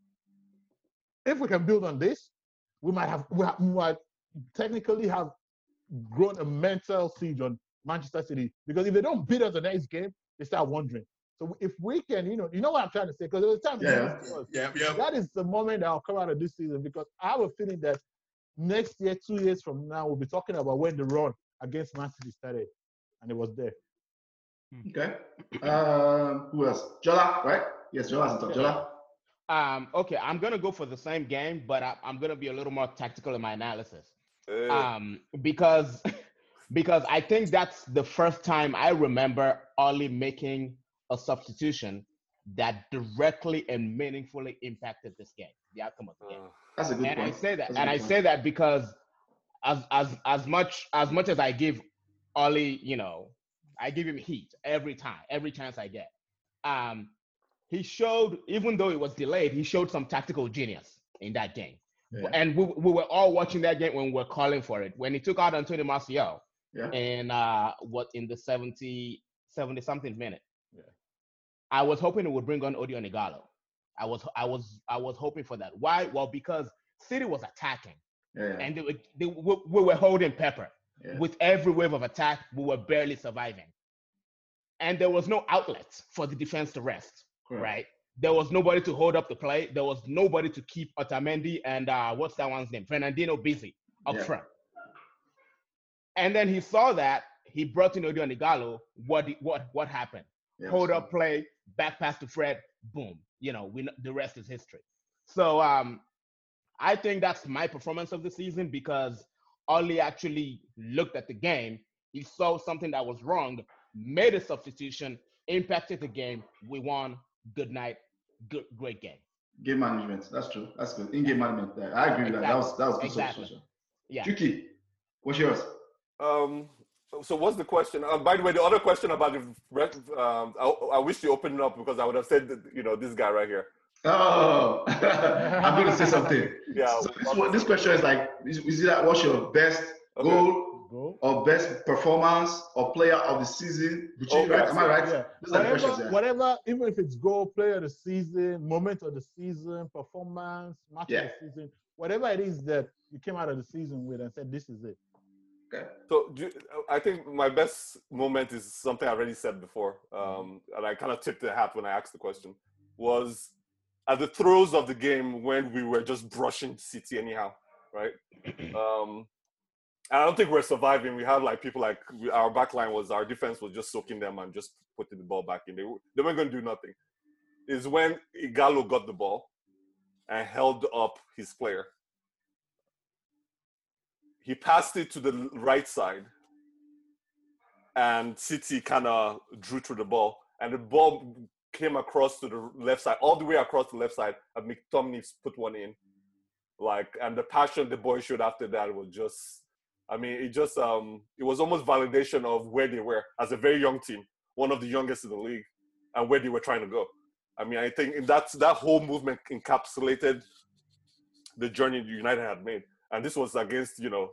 if we can build on this, we might have we, have, we might technically have grown a mental siege on Manchester City because if they don't beat us the next game, they start wondering. So if we can, you know, you know what I'm trying to say, because there was time Yeah. Yeah, yeah. that is the moment that will come out of this season because I have a feeling that next year, two years from now, we'll be talking about when the run against Man City started, and it was there. Okay. Um, who else? Jola, right? Yes, Jola's in. Jola. Um, okay, I'm gonna go for the same game, but I, I'm gonna be a little more tactical in my analysis. Hey, Um, because because I think that's the first time I remember Ole making a substitution that directly and meaningfully impacted this game, the outcome of the game. uh, That's a good and point. I say that, That's and I point. say that because as as as much as much as I give Ole, you know, I give him heat every time, every chance I get. Um, he showed, even though it was delayed, he showed some tactical genius in that game. Yeah. And we, we were all watching that game when we were calling for it. When he took out Antonio Martial Yeah. in uh what in the 70 70 something minute. Yeah. I was hoping it would bring on Odion Ighalo. I was I was I was hoping for that. Why? Well, because City was attacking yeah. and they were, they, we, we were holding Pepper. With every wave of attack, we were barely surviving. And there was no outlet for the defense to rest, Correct. right? There was nobody to hold up the play. There was nobody to keep Otamendi and uh, what's that one's name? Fernandinho busy up Yeah. front. And then he saw that he brought in Odion Ighalo. What what what happened? Hold up play, back pass to Fred, boom. You know, we the rest is history. So um, I think that's my performance of the season because Ole actually looked at the game. He saw something that was wrong, made a substitution, impacted the game. We won. Good night. Good, great game. Game management. That's true. That's good. In-game management. There. I agree with that. That was that was good Exactly. substitution. Yeah. Tricky. What's yours? Um, so what's the question? Uh, by the way, the other question about the rest, um, I, I wish you opened it up because I would have said, that, you know, this guy right here. Oh, I'm going to say something. Yeah. So this, one- this question is like, is, is it that what's your best Okay. goal Go. or best performance or player of the season? Buchi, Okay, right? Am I right? Yeah. Those are questions. Whatever, Yeah. whatever, even if it's goal, player of the season, moment of the season, performance, match Yeah. of the season, whatever it is that you came out of the season with and said, this is it. Okay. So do you- I think my best moment is something I already said before, um, and I kind of tipped the hat when I asked the question. Was at the throes of the game when we were just brushing City anyhow, right? Um, I don't think we're surviving. We had like people like we, our back line was our defense was just soaking them and just putting the ball back in. They, they weren't going to do nothing. Is when Ighalo got the ball and held up his player. He passed it to the right side, and City kind of drew through the ball, and the ball came across to the left side, all the way across the left side, and McTominay put one in. Like, and the passion the boys showed after that was just, I mean, it just, um, it was almost validation of where they were as a very young team, one of the youngest in the league, and where they were trying to go. I mean, I think that's that whole movement encapsulated the journey United had made, and this was against you know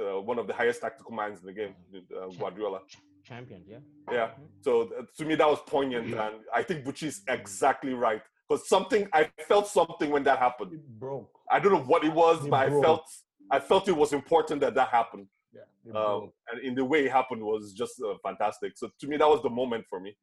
uh, one of the highest tactical minds in the game, uh, Guardiola. Champion, yeah. Yeah. So uh, to me, that was poignant, and I think Buchi is exactly right because something I felt something when that happened. It broke. I don't know what it was, It but I felt I felt it was important that that happened. Yeah. Um, and in the way it happened was just uh, fantastic. So to me, that was the moment for me.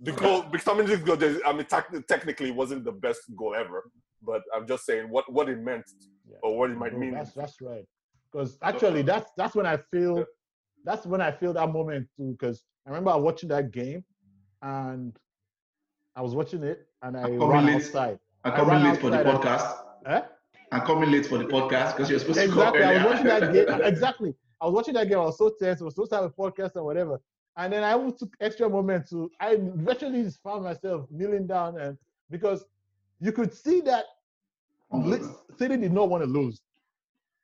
The goal, becoming this goal, I mean, tec- technically, it wasn't the best goal ever, but I'm just saying what what it meant Yeah. or what it might No, mean. That's that's right. Because actually, that's that's when I feel Yeah. That's when I feel that moment too. Because I remember watching that game, and I was watching it, and I I'm ran late. outside. I'm I ran late for the and- podcast. Eh? I'm coming late for the podcast because you're supposed to come Exactly. I was watching that game. Exactly. I was watching that game. I was so tense. I was supposed to have a podcast and whatever. And then I took extra moment to. I virtually just found myself kneeling down, and because you could see that City did not want to lose.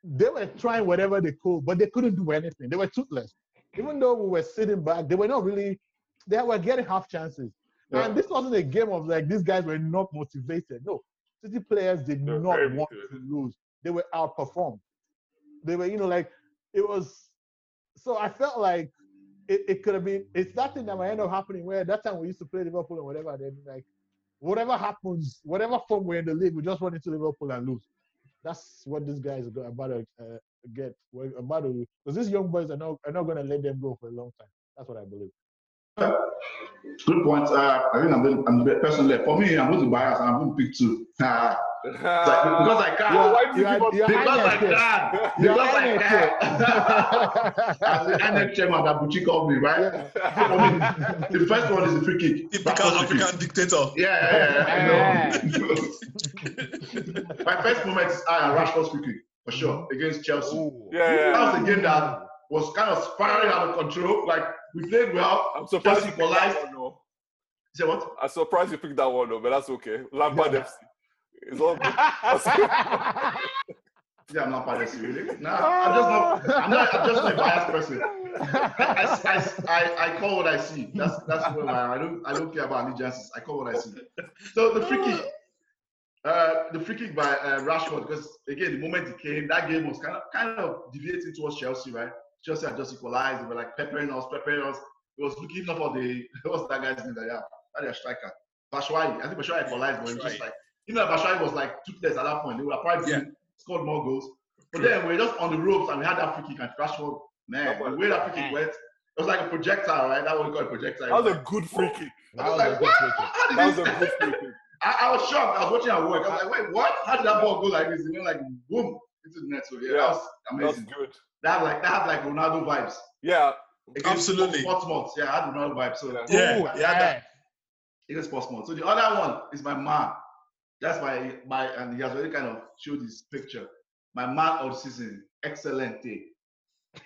They were trying whatever they could, but they couldn't do anything. They were toothless. Even though we were sitting back, they were not really. They were getting half chances. Yeah. And this wasn't a game of like these guys were not motivated. No, City players did They're not want motivated. to lose. They were outperformed. They were, you know, like it was. So I felt like it, it could have been. It's that thing that might end up happening where that time we used to play Liverpool and whatever. Then like whatever happens, whatever form we're in the league, we just run into Liverpool and lose. That's what these guys are about to uh, get. About to because these young boys are not are not going to let them go for a long time. That's what I believe. Good point. Uh, I think I'm I'm the person. For me, I'm going to bias. I'm going to pick two. Uh, because I can. You're- why did you you're- give us- because I can. You're Because I hiding can. As the INEC chairman that Buchi called me, right? Yeah. For me, the first one is the free kick. That Typical first free kick. African dictator. Yeah, yeah, yeah. I know. My first moment is I and Rashford's free kick for sure against Chelsea. Ooh. yeah, yeah. That was a game that was kind of spiraling out of control. Like we played well. I'm surprised Chelsea you picked that equalized. one. though. You say what? I'm surprised you picked that one, though, but that's okay. Lampard Yeah. FC. It's all good. Yeah, I'm not biased really. Nah, I'm just not. I'm not. I'm just not a biased person. I, I, I, I call what I see. That's that's where I, I don't I don't care about allegiances. I call what I see. So the free kick, uh, the free kick by uh, Rashford, because again the moment it came, that game was kind of kind of deviating towards Chelsea, right? Chelsea had just equalized. They were like peppering us, peppering us. It was looking up for the what's that guy's name? That yeah, that their striker, Batshuayi. I think Batshuayi equalized, but it was just like you know Batshuayi was like toothless at that point. They would have probably Yeah. scored more goals. But then we were just on the ropes and we had that free kick and Rashford, man, the way that free kick went, it was like a projectile, right? That was called a projectile. That was a good free kick. I was like, what? How did That was this? a good free kick. I, I was shocked. I was watching at work. I was like, wait, what? How did that ball go like this? It went like boom into the net. So yeah, Yeah. that was That was amazing. good. That had like that had like Ronaldo vibes. Yeah. Against Absolutely. Portsmouth. Yeah, I had Ronaldo vibes. So Yeah. Yeah, Ooh, yeah, that- against Portsmouth. So the other one is my man. That's my my and he has already kind of showed his picture. My man of the season, excellent day.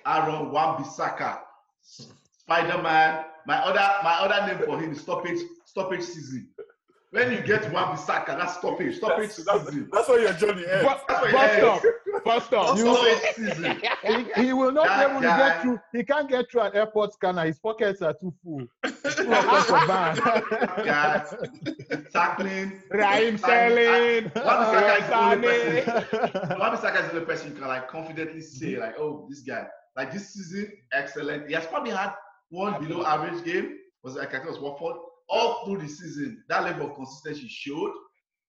Aaron Wan-Bissaka, Spider-Man. My other my other name for him is stoppage stoppage season. When you get Wan-Bissaka, that's stoppage stoppage That's, that's, season. that's where your journey ends. Bus That's what bus it stop. is. Bus stop. You- he, he will not That be able to get through. He can't get through an airport scanner. His pockets are too full. Full of contraband. Guys, tackling. Raheem tackling. Sterling. Wan-Bissaka is the only person is the only person you can like confidently say like, oh, this guy. Like this season, excellent. He has probably had one below average game. Was like I think it was Watford. All through the season, that level of consistency showed,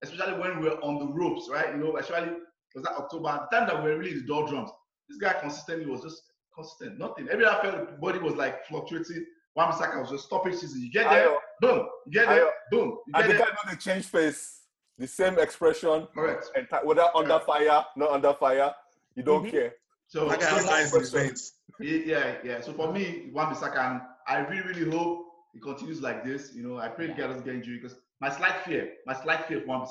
especially when we were on the ropes, right? You know, actually was that October, At the time that we were really in the doldrums. This guy consistently was just consistent. Nothing. Every time I felt body was like fluctuating. Wan-Bissaka was just stoppage season. You get there, know. boom. You get there, know. boom. You And get the there. guy know the change face. the same expression, Correct. enti- whether under fire, not under fire, you don't Mhm. care. So That guy has lines in his veins. yeah, yeah. So for me, Wan Bissaka, and I really, really hope it continues like this. You know, I pray Yeah. he doesn't get injury because my slight fear, my slight fear for Wan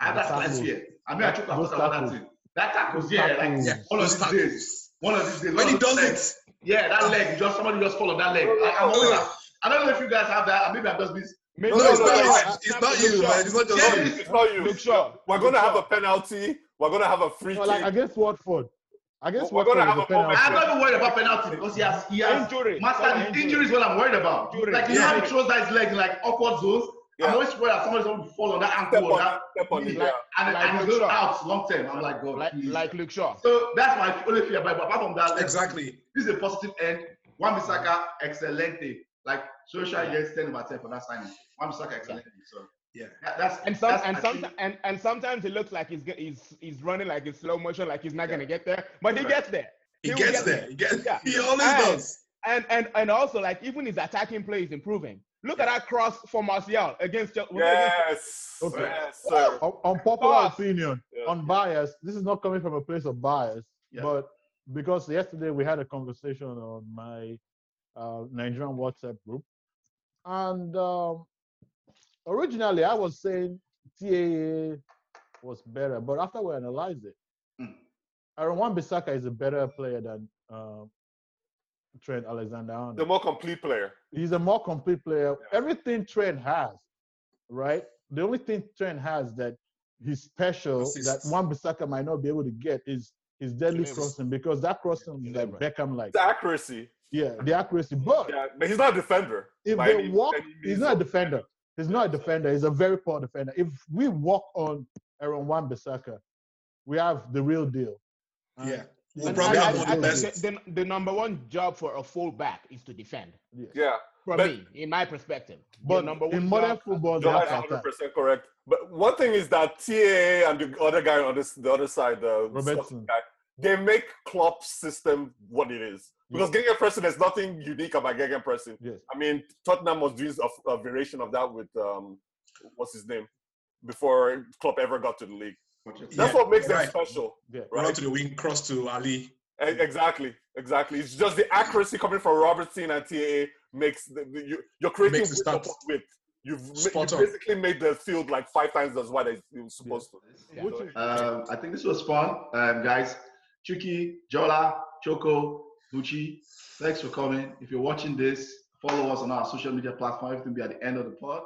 Bissaka. I have The that slight tackles. I mean, I took Those about that tackles. thing. That tackles, Those yeah, like tackles. Yeah, one of those these tackles. days. One of these days. When he does legs. it, Yeah, that leg, just somebody just followed that leg. Oh, I, I'm oh, always, I don't know if you guys have that. Maybe I'm just being. Maybe no, No, it's no, not. no, It's, it's not you, man. It's not just Yeah, you. it's- It's not you. Look sure. We're gonna have a penalty. We're gonna have a free So like against Watford. Against We're gonna have a a penalty. I'm not even worried about penalty because he has he has Injury. mastered Oh, injury. injury is what I'm worried about. Injury. Like you know how he Yeah. throws that his leg in like awkward zones. Yeah. I'm always worried that somebody's going to fall on that Step ankle or on that it. Step on it. like, Yeah. and, Like and he's Luke Shaw. out long term. I'm like, God, Like please. like Luke Shaw. So that's my only fear. But apart from that, Exactly. this is a positive end. Wan Bissaka, excelente. Like social gets 10 over 10 for that signing. Wan Bissaka, excellente. So Yeah. that, that's And some that's and some and, and sometimes it looks like he's he's he's running like in slow motion, like he's not gonna get there, but he Right. gets there. He will gets get there. He gets. Yeah. He always And- does. And and and also like even his attacking play is improving. Look at that cross for Martial against Chel- was against- Yes. Okay. Yes, sir. Un- unpopular Boss. opinion, Yeah. unbiased. This is not coming from a place of bias, Yeah. but because yesterday we had a conversation on my uh, Nigerian WhatsApp group, and um, originally I was saying TAA was better, but after we analyzed it, Mm. Aaron Wan Bissaka is a better player than uh, Trent Alexander-Arnold. more complete player. He's a more complete player. Everything Trent has, right? The only thing Trent has that he's special Assists. that Wan Bissaka might not be able to get is his deadly crossing because that crossing is like Beckham like. The accuracy. Yeah, the accuracy. But Yeah, but he's not a defender. if they any- walk, any he's not a defender. He's not a defender. He's a very poor defender. If we walk on Aaron Wan Bissaka, we have the real deal. And- Yeah. We'll And probably I- have I- I the think best. the, the, the number one job for a fullback is to defend. Yes. Yeah. For But- me, in my perspective, The But number one in modern football, they John have is to 100 attack. percent correct. But one thing is that TAA and the other guy on this the other side, the Robertson. Guy, they make Klopp's system what it is. Because Gegen pressing, there's nothing unique about Gegen pressing. Yes. I mean, Tottenham was doing a, a variation of that with um, what's his name, before Klopp ever got to the league. That's Yeah, what makes them right. special. Yeah. Run Right? to the wing, cross to Ali. Exactly, exactly. It's just the accuracy coming from Robertson and TAA makes the, the you, you're creating Makes it width width. You've, ma- Spot you basically made the field like five times as wide as it was supposed to. Yeah. Um, I think this was fun, um, guys. Chuky, Jola, Choko, Buchi, thanks for coming. If you're watching this, follow us on our social media platform. Everything will be at the end of the pod.